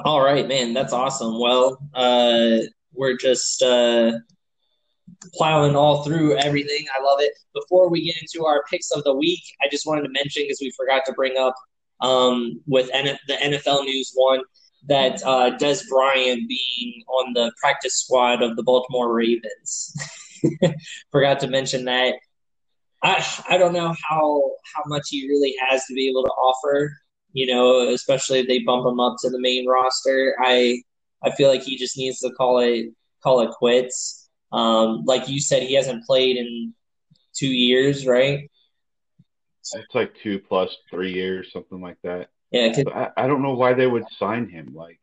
S1: All right, man, that's awesome. Well, uh, we're just uh, plowing all through everything. I love it. Before we get into our picks of the week, I just wanted to mention because we forgot to bring up um, with N- the NFL news one that uh, Dez Bryant being on the practice squad of the Baltimore Ravens. Forgot to mention that. I I don't know how how much he really has to be able to offer. You know, especially if they bump him up to the main roster. I I feel like he just needs to call it call it quits. Um, like you said, he hasn't played in two years, right?
S2: It's like two plus three years, something like that.
S1: Yeah,
S2: I, I, don't know why they would sign him. Like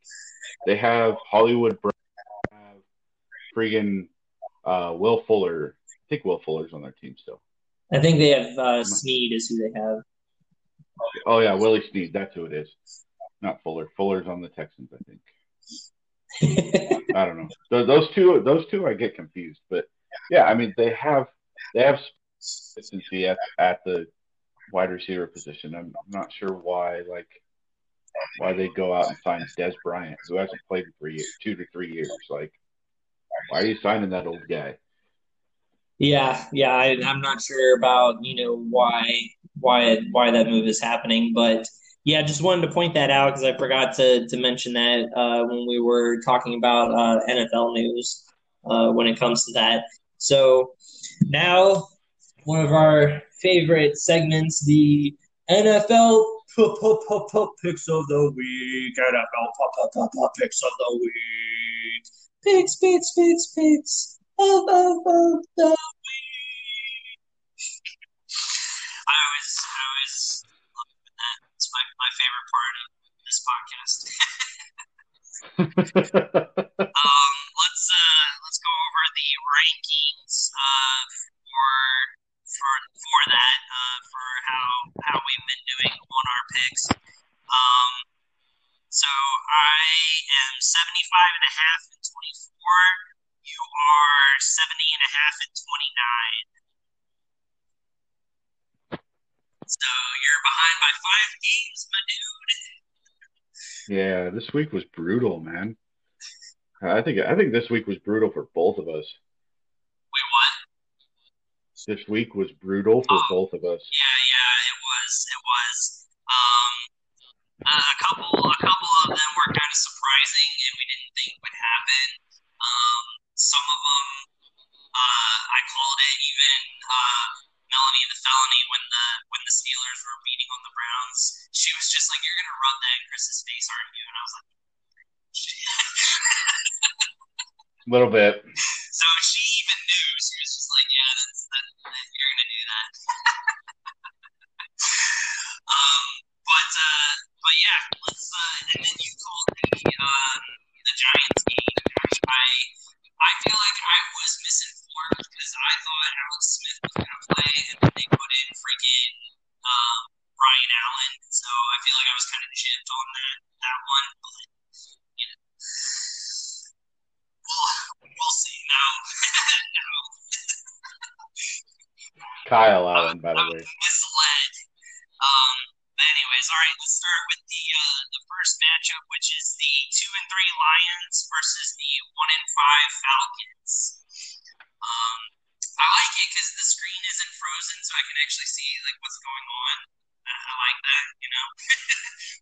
S2: they have Hollywood have freaking uh, Will Fuller. I think Will Fuller's on their team still.
S1: I think they have uh, Snead is who they have.
S2: Oh yeah, Willie Snead. That's who it is. Not Fuller. Fuller's on the Texans, I think. I don't know. Those two, those two, I get confused. But yeah, I mean, they have they have consistency at, at the wide receiver position. I'm, I'm not sure why like why they go out and sign Dez Bryant, who hasn't played in three years, two to three years. Like, why are you signing that old guy?
S1: Yeah, yeah, I, am not sure about you know why why why that move is happening, but yeah, just wanted to point that out because I forgot to to mention that uh, when we were talking about uh, NFL news uh, when it comes to that. So now one of our favorite segments, the NFL picks of the week. NFL picks of the week. Picks, picks, picks, picks of the. I always, I always love that. It's my, my favorite part of this podcast. um, let's uh, let's go over the rankings uh, for for for that uh, for how how we've been doing on our picks. Um, so I am 75 and a half and 24. You are 70 and a half and 29. So you're behind by five games, my dude.
S2: Yeah, this week was brutal, man. I think I think this week was brutal for both of us Wait, what? this week was brutal for oh, both of us.
S1: Yeah, yeah, it was. It was. Um, a couple, a couple of them were kind of surprising, and we didn't think would happen. Um, some of them, uh, I called it even. Uh, Melanie the felony when the when the Steelers were beating on the Browns, she was just like, "You're gonna rub that in Chris's face, aren't you?" And I was like,
S2: "A little bit."
S1: So she even knew. She was just like, "Yeah, that's that, you're gonna do that." um, but uh, but yeah, let's. Uh, and then you called the um, the Giants game. I I feel like I was misinformed because I thought Alex Smith was gonna play, and then they put in freaking um, Brian Allen. So I feel like I was kind of gypped on that that one, but you know. We'll, we'll see. No, no.
S2: Kyle Allen, by the way.
S1: Misled. Um, but anyways, all right. Let's start with the uh, the first matchup, which is the two and three Lions versus the one and five Falcons. Um, I like it because the screen isn't frozen, so I can actually see like what's going on. I like that, you know.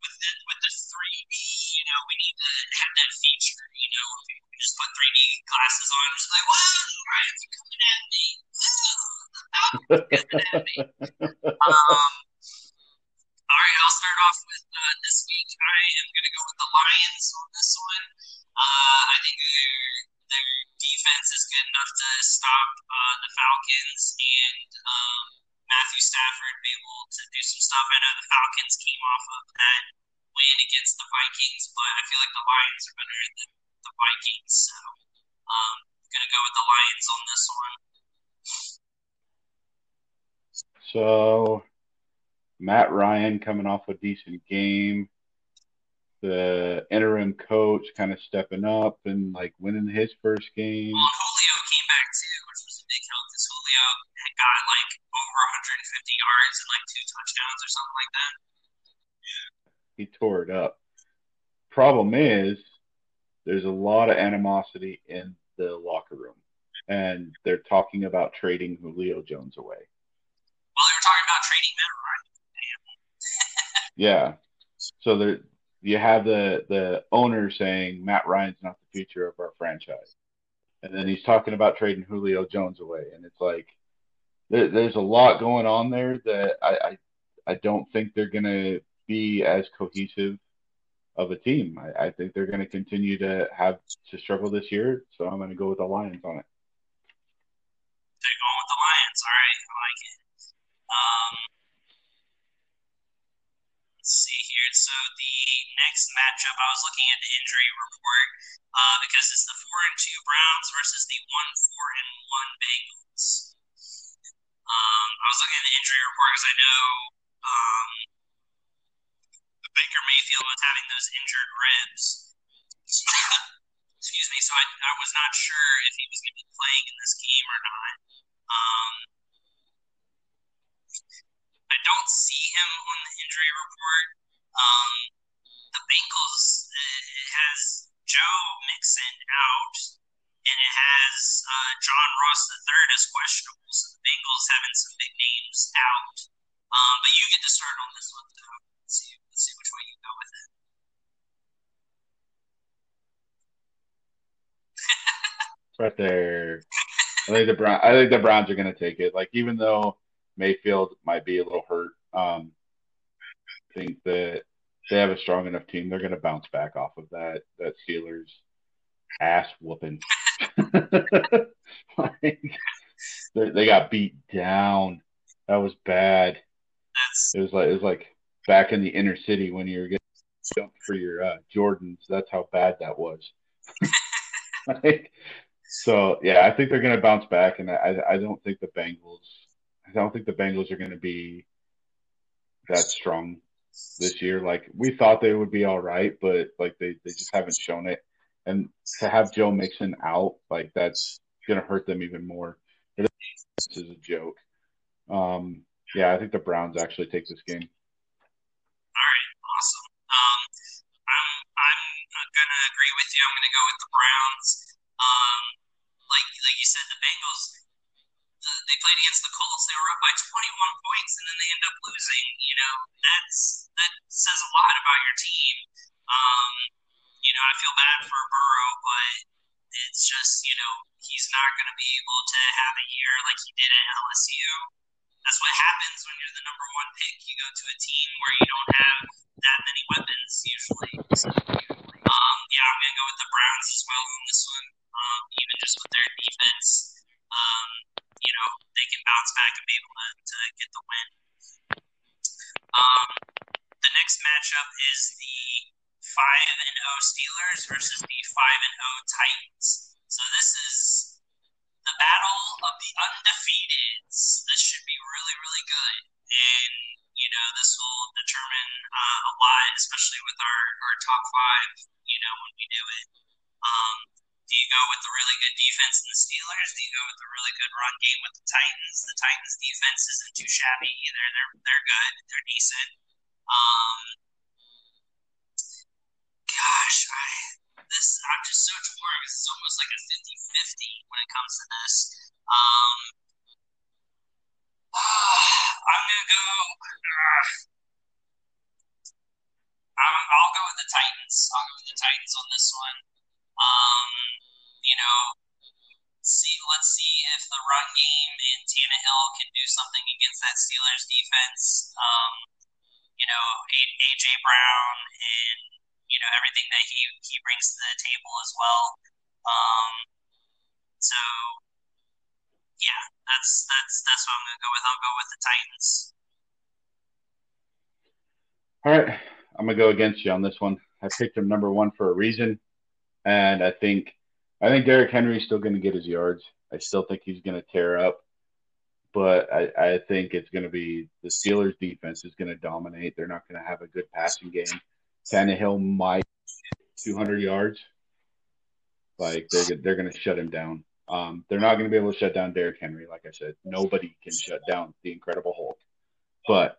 S1: with the with the three D, you know, we need to have that feature, you know, we just put 3D glasses on, just like, whoa, Ryan's coming at me. Um, all right, I'll start off with uh, this week. I am going to go with the Lions on this one. Uh, I think their their defense is good enough to stop uh, the Falcons and um, Matthew Stafford be able to do some stuff. I know the Falcons came off of that win against the Vikings, but I feel like the Lions are better than the Vikings. So um, I'm going to go with the Lions on this one.
S2: So Matt Ryan coming off a decent game. The interim coach kind of stepping up and like winning his first game.
S1: Well, Julio came back too, which was a big help because Julio had got like over 150 yards and like two touchdowns or something like that.
S2: Yeah. He tore it up. Problem is, there's a lot of animosity in the locker room, and they're talking about trading Julio Jones away. Yeah. So there, you have the the owner saying Matt Ryan's not the future of our franchise, and then he's talking about trading Julio Jones away, and it's like there, there's a lot going on there that I, I I don't think they're gonna be as cohesive of a team. I, I think they're going to continue to have to struggle this year, so I'm going to go with the Lions on it.
S1: They're going with the Lions. All right, I like it. Um, let's see here. So the next matchup, I was looking at the injury report uh, because it's the four and two Browns versus the one four and one Bengals. Um, I was looking at the injury report because I know um, Baker Mayfield was having those injured ribs. Excuse me. So I, I was not sure if he was going to be playing in this game or not. Um, I don't see him on the injury report. Um, the Bengals it has Joe Mixon out, and it has uh, John Ross III as questionable. So the Bengals having some big names out. Um, but you get to start on this one, though. Let's see, let's see which way you go with it.
S2: right there. I think the Brown. I think the Browns are going to take it. Like even though Mayfield might be a little hurt, um, I think that they have a strong enough team. They're going to bounce back off of that that Steelers ass whooping. like, they got beat down. That was bad. It was like it was like back in the inner city when you were getting jumped for your uh, Jordans. That's how bad that was. like, so yeah, I think they're going to bounce back, and I I don't think the Bengals. I don't think the Bengals are going to be that strong this year. Like we thought they would be all right, but like they, they just haven't shown it. And to have Joe Mixon out, like that's gonna hurt them even more. This is a joke. Um, yeah, I think the Browns actually take this game.
S1: All right, awesome. Um, I'm I'm gonna agree with you. I'm gonna go with the Browns. Um, like like you said, the Bengals. The, they played against the Colts. They were up by 21 points, and then they end up losing. You know, that's that says a lot about your team. Um, you know, I feel bad for Burrow, but it's just you know he's not going to be able to have a year like he did at LSU. That's what happens when you're the number one pick. You go to a team where you don't have that many weapons usually. So, um, yeah, I'm gonna go with the Browns as well on this one. Um, even just with their defense, um, you know, they can bounce back and be able to, to get the win. Um, the next matchup is the five and O Steelers versus the five and O Titans. So this is the battle of the undefeateds. This should be really, really good, and you know this will determine uh, a lot, especially with our our top five. You know when we do it. Um, do you go with the really good defense in the Steelers? Do you go with the really good run game with the Titans? The Titans defense isn't too shabby either. They're they're good. They're decent. Um, gosh, I this I'm just so torn because it's almost like a 50-50 when it comes to this. Um, I'm gonna go. Uh, i will go with the Titans. I'll go with the Titans on this one. Um, know, see let's see if the run game and Tannehill can do something against that Steelers defense. Um, you know, AJ Brown and you know everything that he he brings to the table as well. Um, so yeah, that's that's that's what I'm gonna go with. I'll go with the Titans.
S2: All right, I'm gonna go against you on this one. I picked him number one for a reason, and I think I think Derrick Henry's still going to get his yards. I still think he's going to tear up, but I, I think it's going to be the Steelers' defense is going to dominate. They're not going to have a good passing game. Tannehill might 200 yards. Like they're they're going to shut him down. Um, they're not going to be able to shut down Derrick Henry. Like I said, nobody can shut down the Incredible Hulk. But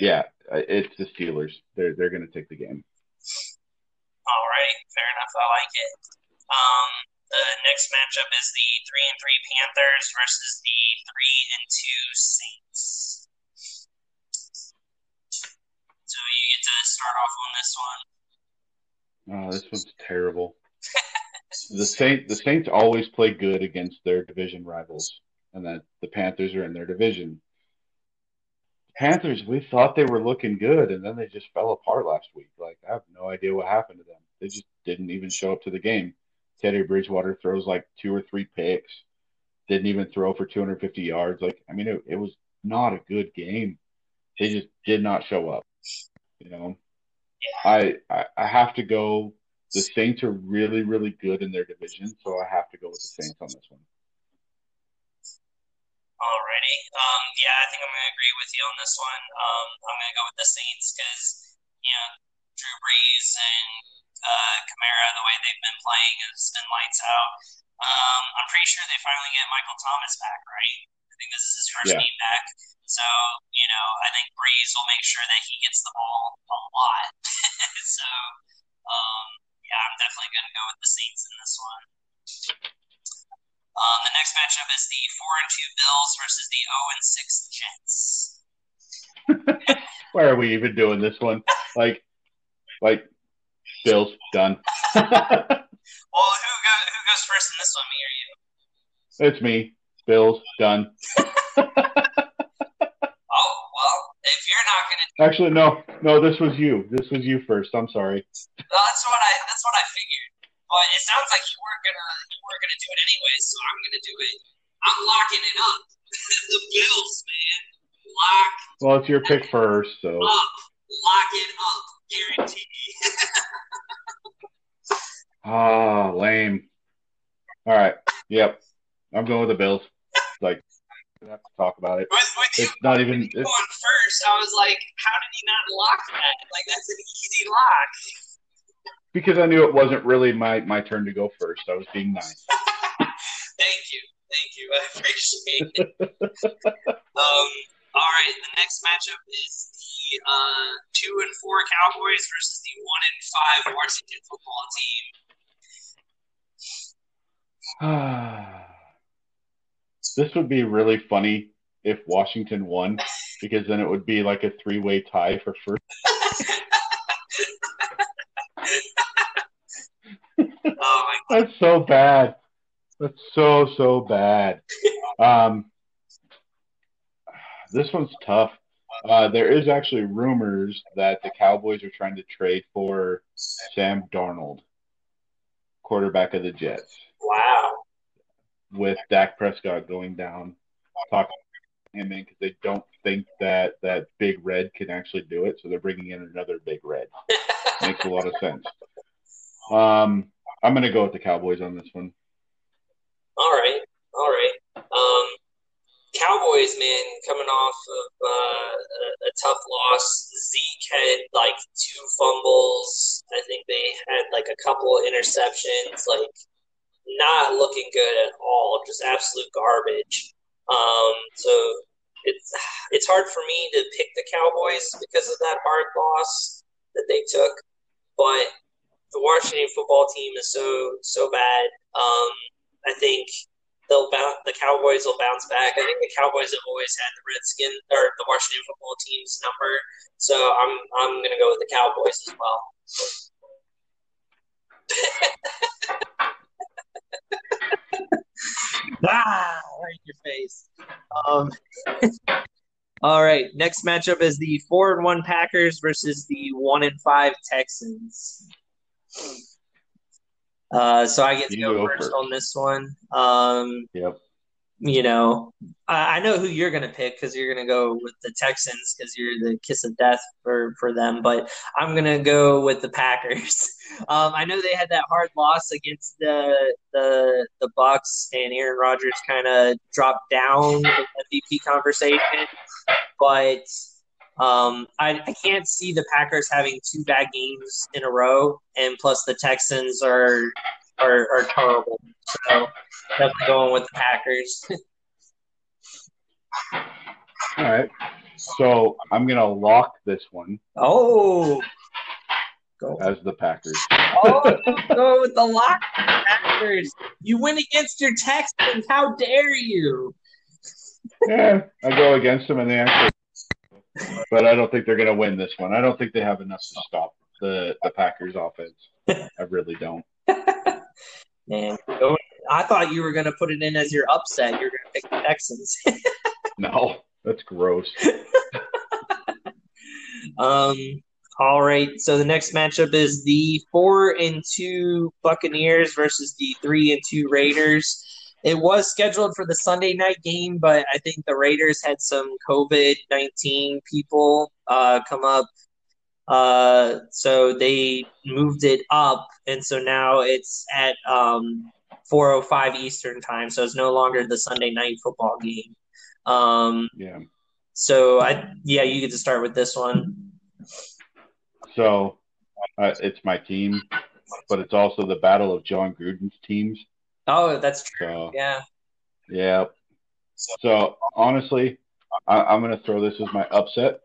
S2: yeah, it's the Steelers. They're they're going to take the game.
S1: All right, fair enough. I like it. Um, the next matchup is the three and three Panthers versus the three and two Saints. So you get to start off on this one.
S2: Oh, this one's terrible. the Saint the Saints always play good against their division rivals, and that the Panthers are in their division. Panthers, we thought they were looking good, and then they just fell apart last week. Like I have no idea what happened to them. They just didn't even show up to the game. Teddy Bridgewater throws like two or three picks, didn't even throw for 250 yards. Like I mean, it, it was not a good game. They just did not show up. You know, I, I I have to go. The Saints are really really good in their division, so I have to go with the Saints on this one.
S1: Alrighty. Um, yeah, I think I'm to agree with you on this one. Um, I'm to go with the Saints because, you know, Drew Brees and uh, Kamara, the way they've been playing has been lights out. Um, I'm pretty sure they finally get Michael Thomas back, right? I think this is his first yeah. game back. So, you know, I think Brees will make sure that he gets the ball a lot. so, um, yeah, I'm definitely going to go with the Saints in this one. Um, the next matchup is the four and two Bills versus the zero oh and six Jets.
S2: Why are we even doing this one? Like, like Bills done.
S1: well, who goes who goes first in this one? Me or you?
S2: It's me. Bills done.
S1: oh well, if you're not gonna.
S2: Actually, no, no. This was you. This was you first. I'm sorry.
S1: Well, that's what I. That's what I figured. But it sounds like you weren't gonna you weren't gonna do it anyway, so I'm gonna do it. I'm locking it up. the Bills, man. Lock.
S2: Well, it's your pick first, so.
S1: Up. Lock it up. Guarantee.
S2: Ah, oh, lame. All right. Yep. I'm going with the Bills. Like, we have to talk about it.
S1: With, with
S2: it's not even
S1: it's, going first. I was like, how did he not lock that? Like, that's an easy lock
S2: because I knew it wasn't really my my turn to go first. I was being nice.
S1: Thank you, thank you. I appreciate it. um, all right, the next matchup is the uh, two and four Cowboys versus the one and five Washington football
S2: team. this would be really funny if Washington won, because then it would be like a three way tie for first.
S1: oh
S2: That's so bad. That's so so bad. Um, this one's tough. Uh, there is actually rumors that the Cowboys are trying to trade for Sam Darnold, quarterback of the Jets.
S1: Wow.
S2: With Dak Prescott going down, talking him in because they don't think that that Big Red can actually do it, so they're bringing in another Big Red. Makes a lot of sense. Um, I'm going to go with the Cowboys on this one.
S1: All right, all right. Um, Cowboys, man, coming off of uh, a, a, tough loss. Zeke had like two fumbles. I think they had like a couple of interceptions. Like not looking good at all. Just absolute garbage. Um, so it's it's hard for me to pick the Cowboys because of that hard loss that they took. But the Washington football team is so so bad. Um, I think they'll bounce, the Cowboys will bounce back. I think the Cowboys have always had the Redskin or the Washington football team's number, so I'm I'm gonna go with the Cowboys as well. ah, right in your face. Um, all right, next matchup is the four and one Packers versus the one and five Texans. Uh, so I get to go
S2: go
S1: first,
S2: first.
S1: on this one. Um,
S2: Yep.
S1: You know, I, I know who you're going to pick because you're going to go with the Texans because you're the kiss of death for, for them. But I'm going to go with the Packers. Um, I know they had that hard loss against the the the Bucks, and Aaron Rodgers kind of dropped down the MVP conversation. But um, I, I can't see the Packers having two bad games in a row, and plus the Texans are are, are terrible. So definitely going with the Packers.
S2: All right. So I'm gonna lock this one
S1: oh, go
S2: as the Packers.
S1: oh, go with the lock Packers. You win against your Texans. How dare you?
S2: Yeah, I go against them, and they actually. But I don't think they're gonna win this one. I don't think they have enough to stop the the Packers offense. I really don't.
S1: Man, I thought you were going to put it in as your upset. You're going to pick the Texans.
S2: No, that's gross.
S1: Um, all right. So the next matchup is the four and two Buccaneers versus the three and two Raiders. It was scheduled for the Sunday night game, but I think the Raiders had some COVID nineteen people uh, come up, uh, so they moved it up, and so now it's at um, four oh five Eastern time. So it's no longer the Sunday night football game. Um,
S2: Yeah.
S1: so I yeah, you get to start with this one.
S2: So uh, it's my team, but it's also the battle of Jon Gruden's teams.
S1: Oh, that's true.
S2: So
S1: Yeah.
S2: yeah. So honestly, I, I'm going to throw this as my upset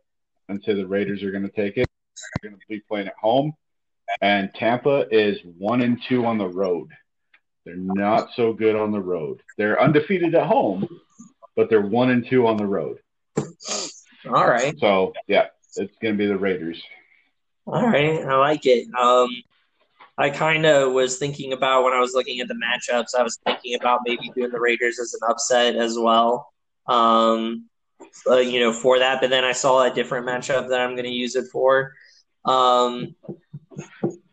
S2: and say the Raiders are going to take it. They're going to be playing at home, and Tampa is one and two on the road. They're not so good on the road. They're undefeated at home, but they're one and two on the road.
S1: All right.
S2: So yeah, it's going to be the Raiders.
S1: All right. I like it. Um, I kind of was thinking about when I was looking at the matchups, I was thinking about maybe doing the Raiders as an upset as well. Um, uh, you know, for that, but then I saw a different matchup that I'm going to use it for. Um,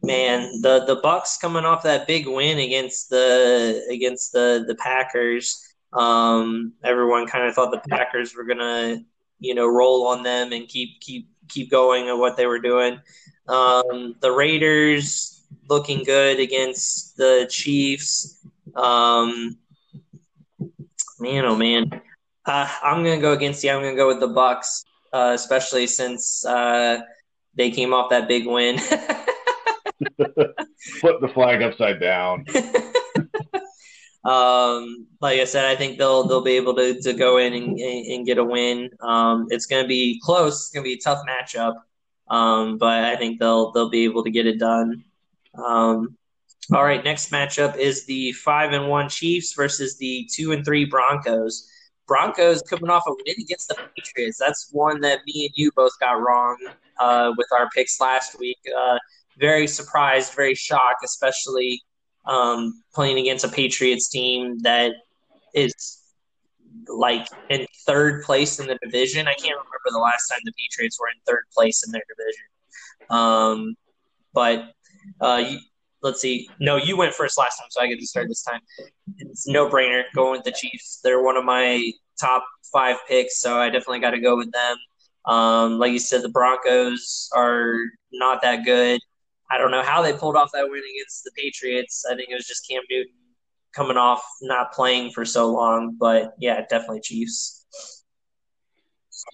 S1: man, the the Bucks coming off that big win against the against the the Packers. Um, everyone kind of thought the Packers were gonna, you know, roll on them and keep keep keep going at what they were doing. Um, the Raiders looking good against the Chiefs. Um, man, oh man, uh, I'm gonna go against you. I'm gonna go with the Bucks, uh, especially since uh, they came off that big win.
S2: Flip the flag upside down.
S1: um, like I said, I think they'll they'll be able to, to go in and, and get a win. Um, it's going to be close. It's going to be a tough matchup, um, but I think they'll they'll be able to get it done. Um, all right, next matchup is the five and one Chiefs versus the two and three Broncos. Broncos coming off a win against the Patriots. That's one that me and you both got wrong uh, with our picks last week. Uh, very surprised, very shocked, especially um, playing against a Patriots team that is like in third place in the division. I can't remember the last time the Patriots were in third place in their division. Um, but uh, you, let's see. No, you went first last time, so I get to start this time. It's no brainer going with the Chiefs. They're one of my top five picks, so I definitely got to go with them. Um, like you said, the Broncos are not that good. I don't know how they pulled off that win against the Patriots. I think it was just Cam Newton coming off not playing for so long, but yeah, definitely Chiefs.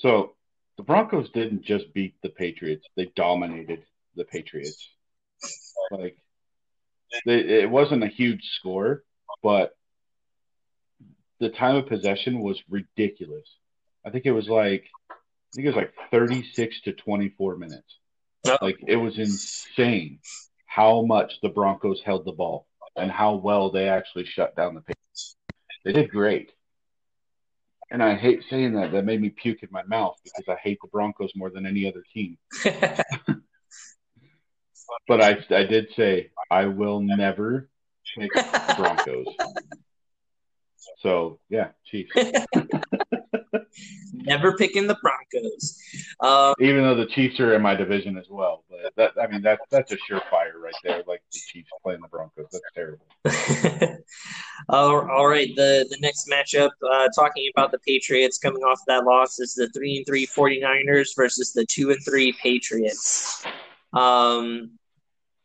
S2: So the Broncos didn't just beat the Patriots; they dominated the Patriots. Like they, it wasn't a huge score, but the time of possession was ridiculous. I think it was like I think it was like 36 to 24 minutes.
S1: Oh.
S2: Like it was insane how much the Broncos held the ball and how well they actually shut down the Patriots. They did great. And I hate saying that. That made me puke in my mouth because I hate the Broncos more than any other team. But I, I did say I will never pick the Broncos. So yeah, Chiefs.
S1: Never picking the Broncos. Um,
S2: Even though the Chiefs are in my division as well, but that I mean that that's a surefire right there. Like the Chiefs playing the Broncos, that's terrible.
S1: all right, the the next matchup, uh, talking about the Patriots coming off that loss, is the three and three 49ers versus the two and three Patriots. Um,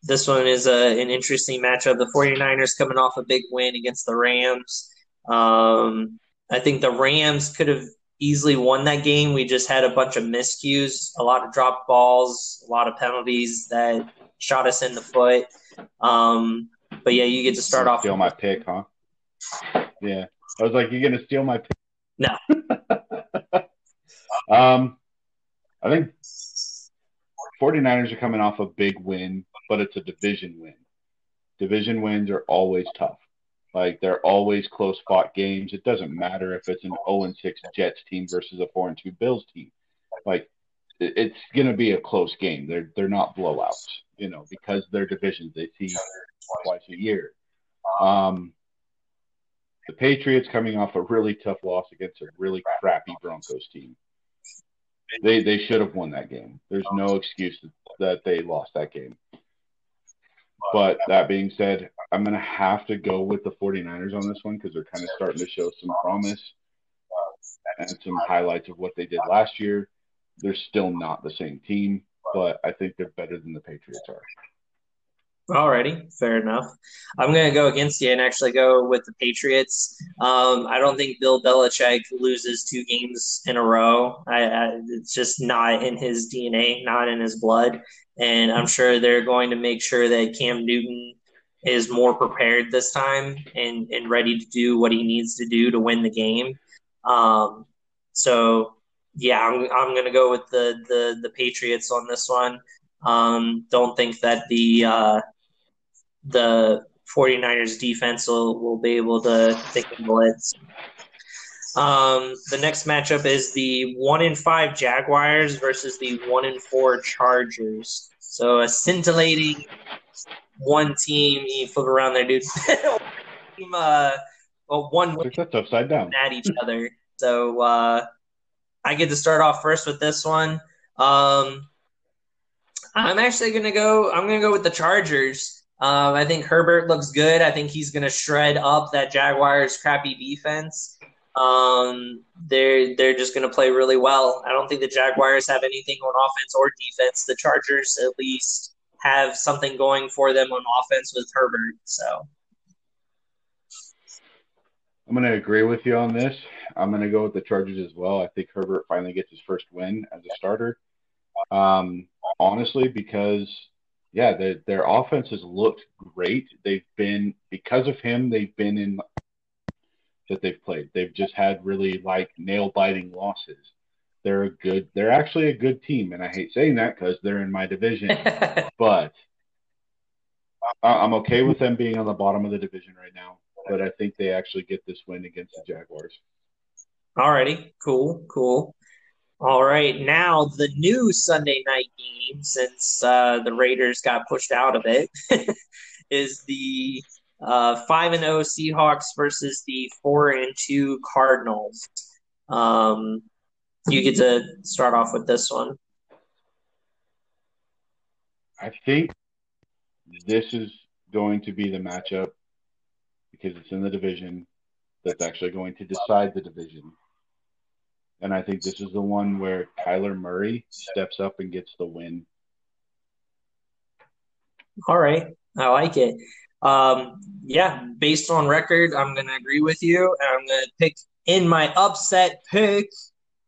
S1: this one is a, an interesting matchup. The 49ers coming off a big win against the Rams. Um, I think the Rams could have easily won that game. We just had a bunch of miscues, a lot of dropped balls, a lot of penalties that shot us in the foot. Um, but yeah, you get to start off.
S2: Steal my pick, huh? Yeah, I was like, "You're gonna steal my pick?"
S1: No.
S2: um, I think 49ers are coming off a big win, but it's a division win. Division wins are always tough. Like they're always close fought games. It doesn't matter if it's an 0 and 6 Jets team versus a 4 and 2 Bills team. Like it's going to be a close game. They're they're not blowouts, you know, because they're divisions. They see twice a year. Um, the Patriots coming off a really tough loss against a really crappy Broncos team. They they should have won that game. There's no excuse that they lost that game. But that being said, I'm going to have to go with the 49ers on this one because they're kind of starting to show some promise and some highlights of what they did last year. They're still not the same team, but I think they're better than the Patriots are.
S1: Alrighty, fair enough. I'm going to go against you and actually go with the Patriots. Um, I don't think Bill Belichick loses two games in a row. I, I, it's just not in his DNA, not in his blood. And I'm sure they're going to make sure that Cam Newton is more prepared this time and, and ready to do what he needs to do to win the game. Um, so, yeah, I'm, I'm going to go with the, the, the Patriots on this one. Um, don't think that the uh, the 49ers defense will, will be able to take the blitz. Um, the next matchup is the one in five Jaguars versus the one in four Chargers. So a scintillating one team. You flip around there, dude. team, uh, well, one
S2: that's upside down
S1: at each other. So uh, I get to start off first with this one. Um, I'm actually gonna go. I'm gonna go with the Chargers. Um, I think Herbert looks good. I think he's going to shred up that Jaguars' crappy defense. Um, they're they're just going to play really well. I don't think the Jaguars have anything on offense or defense. The Chargers at least have something going for them on offense with Herbert. So
S2: I'm going to agree with you on this. I'm going to go with the Chargers as well. I think Herbert finally gets his first win as a starter. Um, honestly, because yeah, their their offense has looked great. They've been because of him. They've been in that they've played. They've just had really like nail biting losses. They're a good. They're actually a good team, and I hate saying that because they're in my division. but I'm okay with them being on the bottom of the division right now. But I think they actually get this win against the Jaguars.
S1: Alrighty, cool, cool. All right, now the new Sunday night game, since uh, the Raiders got pushed out of it, is the uh, five and zero oh Seahawks versus the four and two Cardinals. Um, you get to start off with this one.
S2: I think this is going to be the matchup because it's in the division that's actually going to decide the division. And I think this is the one where Kyler Murray steps up and gets the win.
S1: All right. I like it. Um, yeah, based on record, I'm going to agree with you. And I'm going to pick in my upset pick.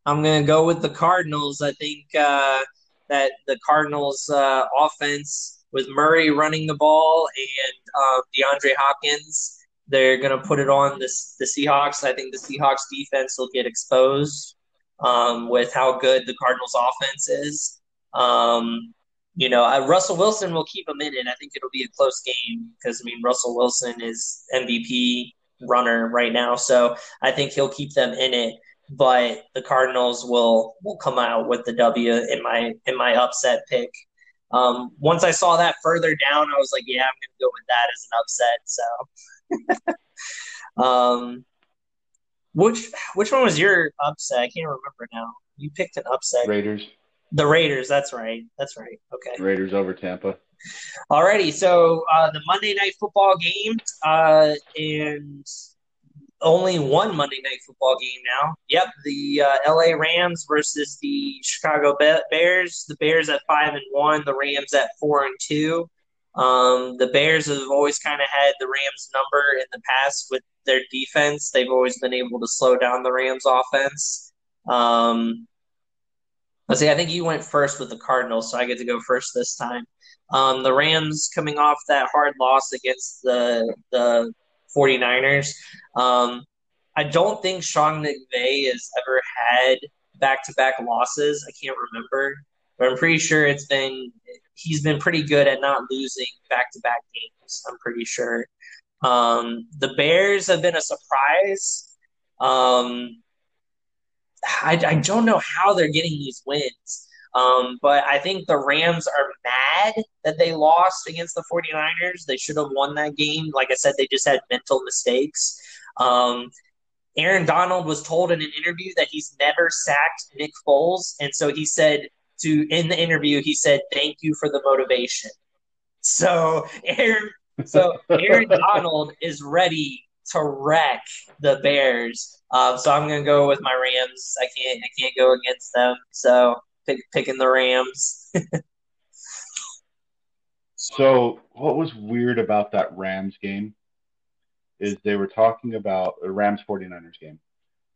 S1: I'm going to go with the Cardinals. I think uh, that the Cardinals' uh, offense with Murray running the ball and uh, DeAndre Hopkins, they're going to put it on this, the Seahawks. I think the Seahawks defense will get exposed um, with how good the Cardinals' offense is. Um, you know, uh, Russell Wilson will keep them in it. I think it'll be a close game because I mean Russell Wilson is MVP runner right now, so I think he'll keep them in it. But the Cardinals will will come out with the W in my in my upset pick. Um, once I saw that further down, I was like, yeah, I'm going to go with that as an upset. So, um, Which which one was your upset? I can't remember now. You picked an upset.
S2: Raiders.
S1: The Raiders. That's right. That's right. Okay.
S2: Raiders over Tampa.
S1: Alrighty. So uh, the Monday night football game, uh, and only one Monday night football game now. Yep, the uh, LA Rams versus the Chicago Bears. The Bears at five and one. The Rams at four and two. Um, the Bears have always kind of had the Rams number in the past with their defense. They've always been able to slow down the Rams offense. Um, let's see, I think you went first with the Cardinals, so I get to go first this time. Um, the Rams coming off that hard loss against the the 49ers. Um, I don't think Sean McVay has ever had back to back losses. I can't remember, but I'm pretty sure it's been he's been pretty good at not losing back to back games. I'm pretty sure. Um, the Bears have been a surprise. Um, I, I, don't know how they're getting these wins, um, but I think the Rams are mad that they lost against the 49ers. They should have won that game. Like I said, they just had mental mistakes. Um, Aaron Donald was told in an interview that he's never sacked Nick Foles, and so he said to in the interview he said thank you for the motivation. So Aaron so Aaron Donald is ready to wreck the Bears. Um, so I'm gonna go with my Rams. I can't I can't go against them. So pick, picking the Rams.
S2: so what was weird about that Rams game is they were talking about the Rams 49ers game.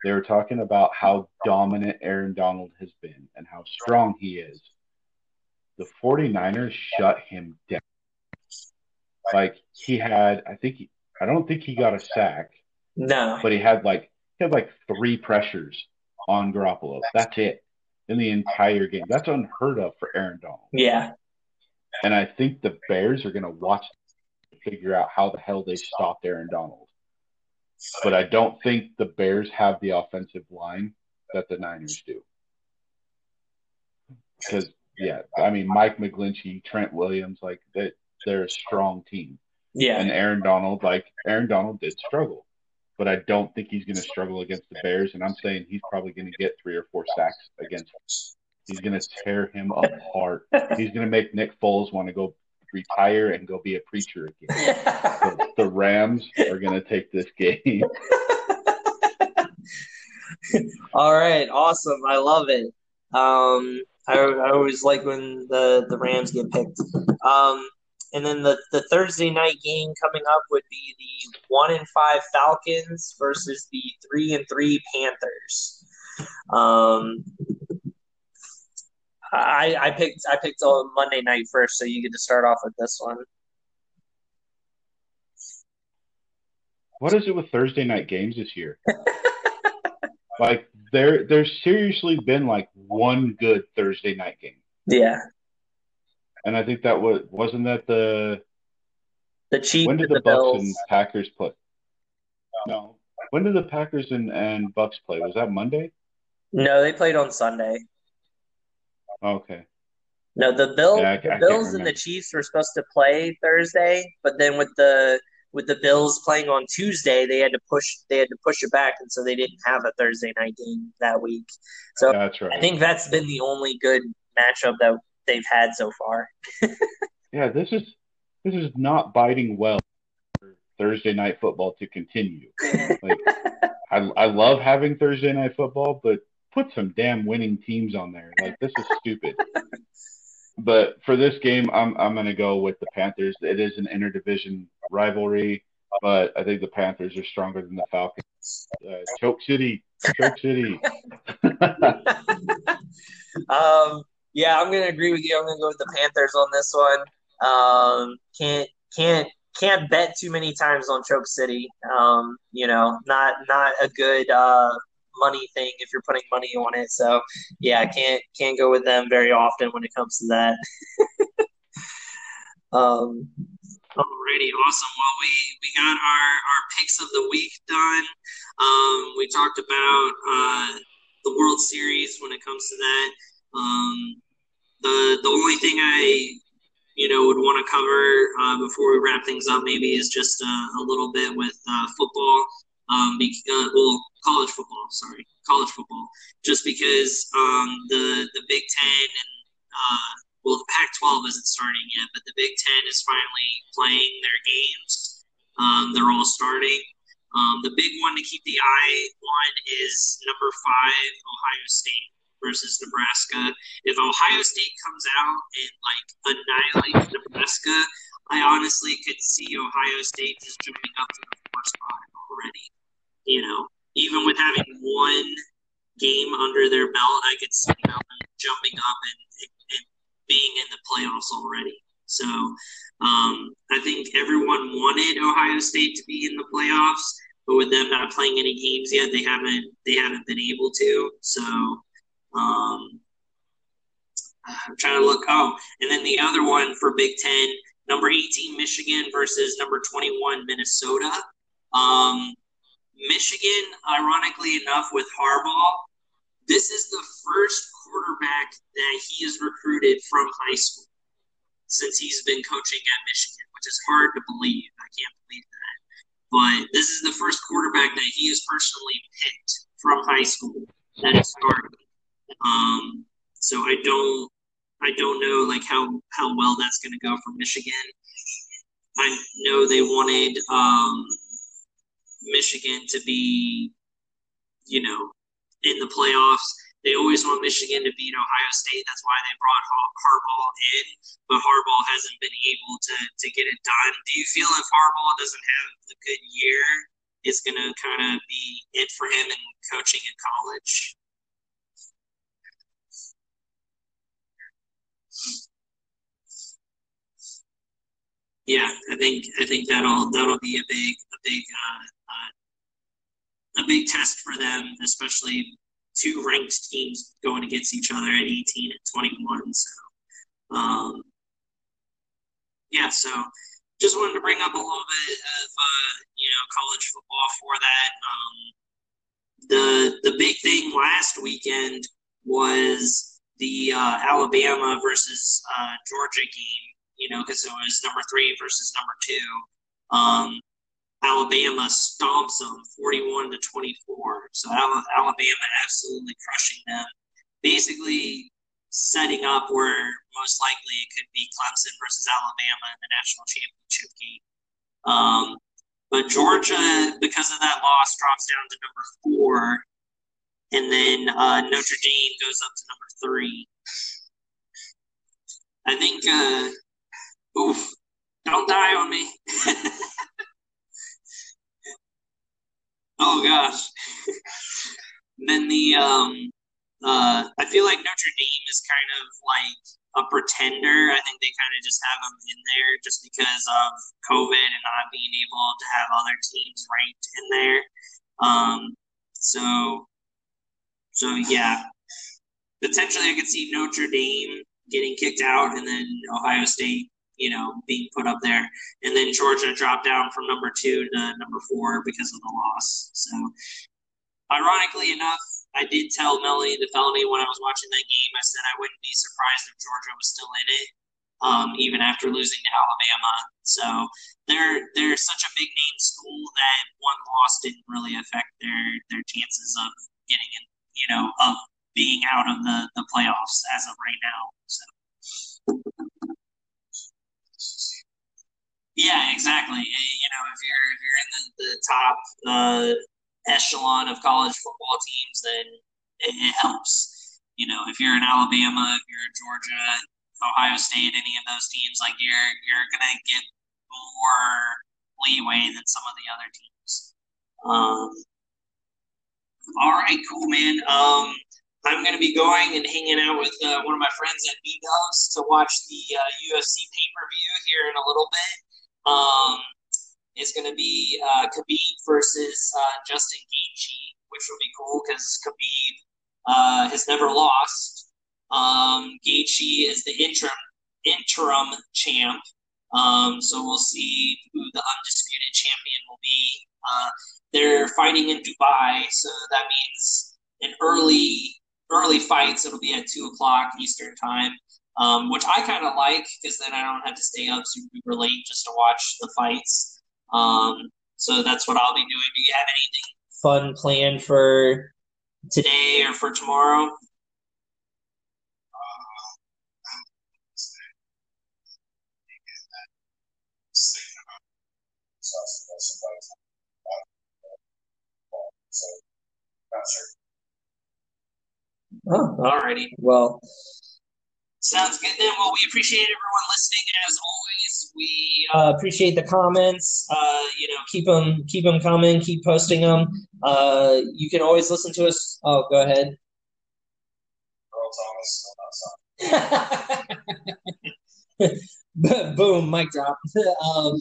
S2: They were talking about how dominant Aaron Donald has been and how strong he is. The 49ers shut him down. Like he had, I think I don't think he got a sack.
S1: No.
S2: But he had like he had like three pressures on Garoppolo. That's it in the entire game. That's unheard of for Aaron Donald.
S1: Yeah.
S2: And I think the Bears are going to watch to figure out how the hell they stopped Aaron Donald. But I don't think the Bears have the offensive line that the Niners do. Because yeah, I mean Mike McGlinchey, Trent Williams, like that they're a strong team.
S1: Yeah.
S2: And Aaron Donald, like Aaron Donald did struggle. But I don't think he's gonna struggle against the Bears and I'm saying he's probably gonna get three or four sacks against him. He's gonna tear him apart. he's gonna make Nick Foles want to go retire and go be a preacher again. so the Rams are gonna take this game.
S1: All right, awesome. I love it. Um, I, I always like when the, the Rams get picked. Um, and then the, the Thursday night game coming up would be the one and five Falcons versus the three and three Panthers. Um, I I picked I picked on Monday night first, so you get to start off with this one.
S2: What is it with Thursday night games this year? like there there's seriously been like one good Thursday night game.
S1: Yeah.
S2: And I think that was wasn't that the
S1: the Chiefs.
S2: When did the, the Bucks Bills. and Packers play? No. When did the Packers and, and Bucks play? Was that Monday?
S1: No, they played on Sunday.
S2: Okay.
S1: No, the Bill, yeah, I, the I Bills and the Chiefs were supposed to play Thursday, but then with the with the Bills playing on Tuesday, they had to push they had to push it back, and so they didn't have a Thursday night game that week. So
S2: that's right.
S1: I think that's been the only good matchup that they've had so far.
S2: yeah, this is this is not biting well for Thursday night football to continue. Like, I I love having Thursday night football, but put some damn winning teams on there. Like this is stupid. but for this game, I'm I'm gonna go with the Panthers. It is an interdivision rivalry, but I think the Panthers are stronger than the Falcons. Uh, Choke City, Choke City.
S1: um, yeah, I'm gonna agree with you. I'm gonna go with the Panthers on this one. Um, can't can't can't bet too many times on Choke City. Um, you know, not not a good uh, money thing if you're putting money on it. So yeah, can't can't go with them very often when it comes to that. um, Alrighty, awesome. Well, we we got our our picks of the week done. Um, we talked about uh, the World Series when it comes to that. Um, the the only thing I you know would want to cover uh, before we wrap things up maybe is just uh, a little bit with uh, football. Um, because, uh, well, college football, sorry, college football, just because um, the the Big Ten and uh, well, the Pac-12 isn't starting yet, but the Big Ten is finally playing their games. Um, they're all starting. Um, the big one to keep the eye on is number five, Ohio State versus Nebraska. If Ohio State comes out and like annihilates Nebraska, I honestly could see Ohio State just jumping up to the fourth spot already. You know, even with having one game under their belt, I could see them jumping up and, and being in the playoffs already. So um, I think everyone wanted Ohio State to be in the playoffs, but with them not playing any games yet, they haven't they haven't been able to. So um, I'm trying to look. Oh, and then the other one for Big Ten, number 18 Michigan versus number 21 Minnesota. Um, Michigan, ironically enough, with Harbaugh, this is the first quarterback that he has recruited from high school since he's been coaching at Michigan, which is hard to believe. I can't believe that. But this is the first quarterback that he has personally picked from high school that is starting. Um, so I don't, I don't know like how how well that's going to go for Michigan. I know they wanted um, Michigan to be, you know, in the playoffs. They always want Michigan to beat Ohio State. That's why they brought Harbaugh in, but Harbaugh hasn't been able to, to get it done. Do you feel if Harbaugh doesn't have a good year, it's going to kind of be it for him in coaching in college? Yeah, I think I think that'll that'll be a big a big uh, uh, a big test for them, especially two ranked teams going against each other at 18 and 21. So, um, yeah, so just wanted to bring up a little bit of uh, you know college football for that. Um, the the big thing last weekend was the uh, Alabama versus uh, Georgia game. You know, because it was number three versus number two. Um, Alabama stomps them 41 to 24. So Alabama absolutely crushing them. Basically setting up where most likely it could be Clemson versus Alabama in the national championship game. Um, but Georgia, because of that loss, drops down to number four. And then uh, Notre Dame goes up to number three. I think, uh, oof, don't die on me. Oh gosh. then the um uh I feel like Notre Dame is kind of like a pretender. I think they kind of just have them in there just because of COVID and not being able to have other teams ranked in there. Um so so yeah. Potentially I could see Notre Dame getting kicked out and then Ohio State you know, being put up there. And then Georgia dropped down from number two to number four because of the loss. So, ironically enough, I did tell Melanie the felony when I was watching that game. I said I wouldn't be surprised if Georgia was still in it, um, even after losing to Alabama. So they're they're such a big name school that one loss didn't really affect their their chances of getting in, you know, of being out of the the playoffs as of right now. So. Yeah, exactly. You know, if you're if you're in the, the top uh, echelon of college football teams, then it, it, helps. You know, if you're in Alabama, if you're in Georgia, Ohio State, any of those teams, like you're you're gonna get more leeway than some of the other teams. Um, all right, cool, man. Um, I'm going to be going and hanging out with uh, one of my friends at B Dubs to watch the uh, UFC pay per view here in a little bit um, is going to be uh, Khabib versus uh, Justin Gaethje, which will be cool because Khabib uh, has never lost. Um, Gaethje is the interim interim champ, um, so we'll see who the undisputed champion will be. Uh, they're fighting in Dubai, so that means an early early fights. It'll be at two o'clock Eastern time um, which I kind of like because then I don't have to stay up super late just to watch the fights. Um, so that's what I'll be doing. Do you have anything fun planned for today or for tomorrow? Oh, alrighty. Well, sounds good then. Well, we appreciate everyone listening as always. We uh, appreciate the comments. Uh, you know, keep them, keep them coming. Keep posting them. Uh, you can always listen to us. Oh, go ahead. Earl Thomas. Boom, mic drop. um,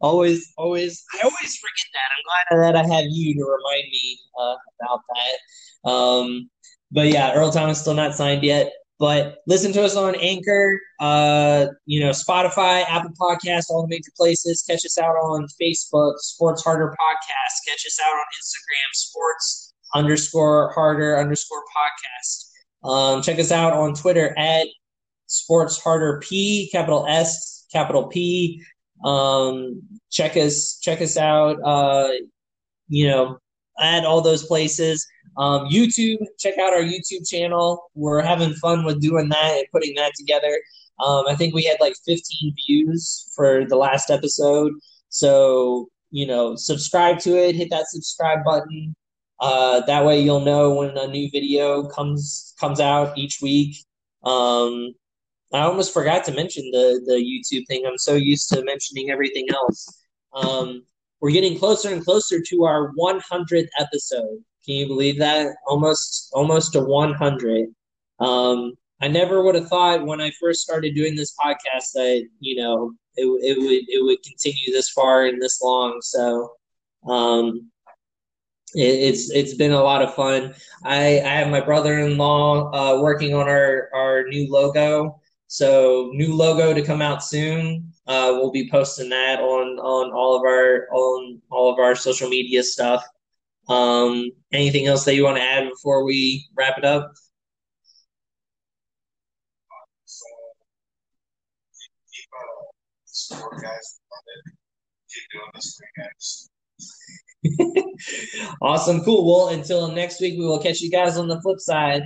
S1: always, always, I always forget that. I'm glad that I have you to remind me uh, about that. Um, but yeah, Earl Thomas still not signed yet. But listen to us on Anchor, uh, you know, Spotify, Apple Podcast, all the major places. Catch us out on Facebook, Sports Harder Podcast. Catch us out on Instagram, Sports underscore Harder underscore Podcast. Um, check us out on Twitter at Sports Harder P, capital S, capital P. Um, check us check us out. Uh, you know, at all those places. Um, YouTube, check out our YouTube channel. We're having fun with doing that and putting that together. Um, I think we had like 15 views for the last episode. So, you know, subscribe to it, hit that subscribe button. Uh, that way you'll know when a new video comes comes out each week. Um, I almost forgot to mention the the YouTube thing. I'm so used to mentioning everything else. Um, we're getting closer and closer to our 100th episode. Can you believe that? Almost almost to 100. Um, I never would have thought when I first started doing this podcast that you know it, it would it would continue this far and this long. So um, it, it's it's been a lot of fun. I I have my brother in law uh, working on our our new logo. So new logo to come out soon. Uh, we'll be posting that on on all of our on all of our social media stuff. Um, anything else that you want to add before we wrap it up? awesome, cool. Well, until next week, we will catch you guys on the flip side.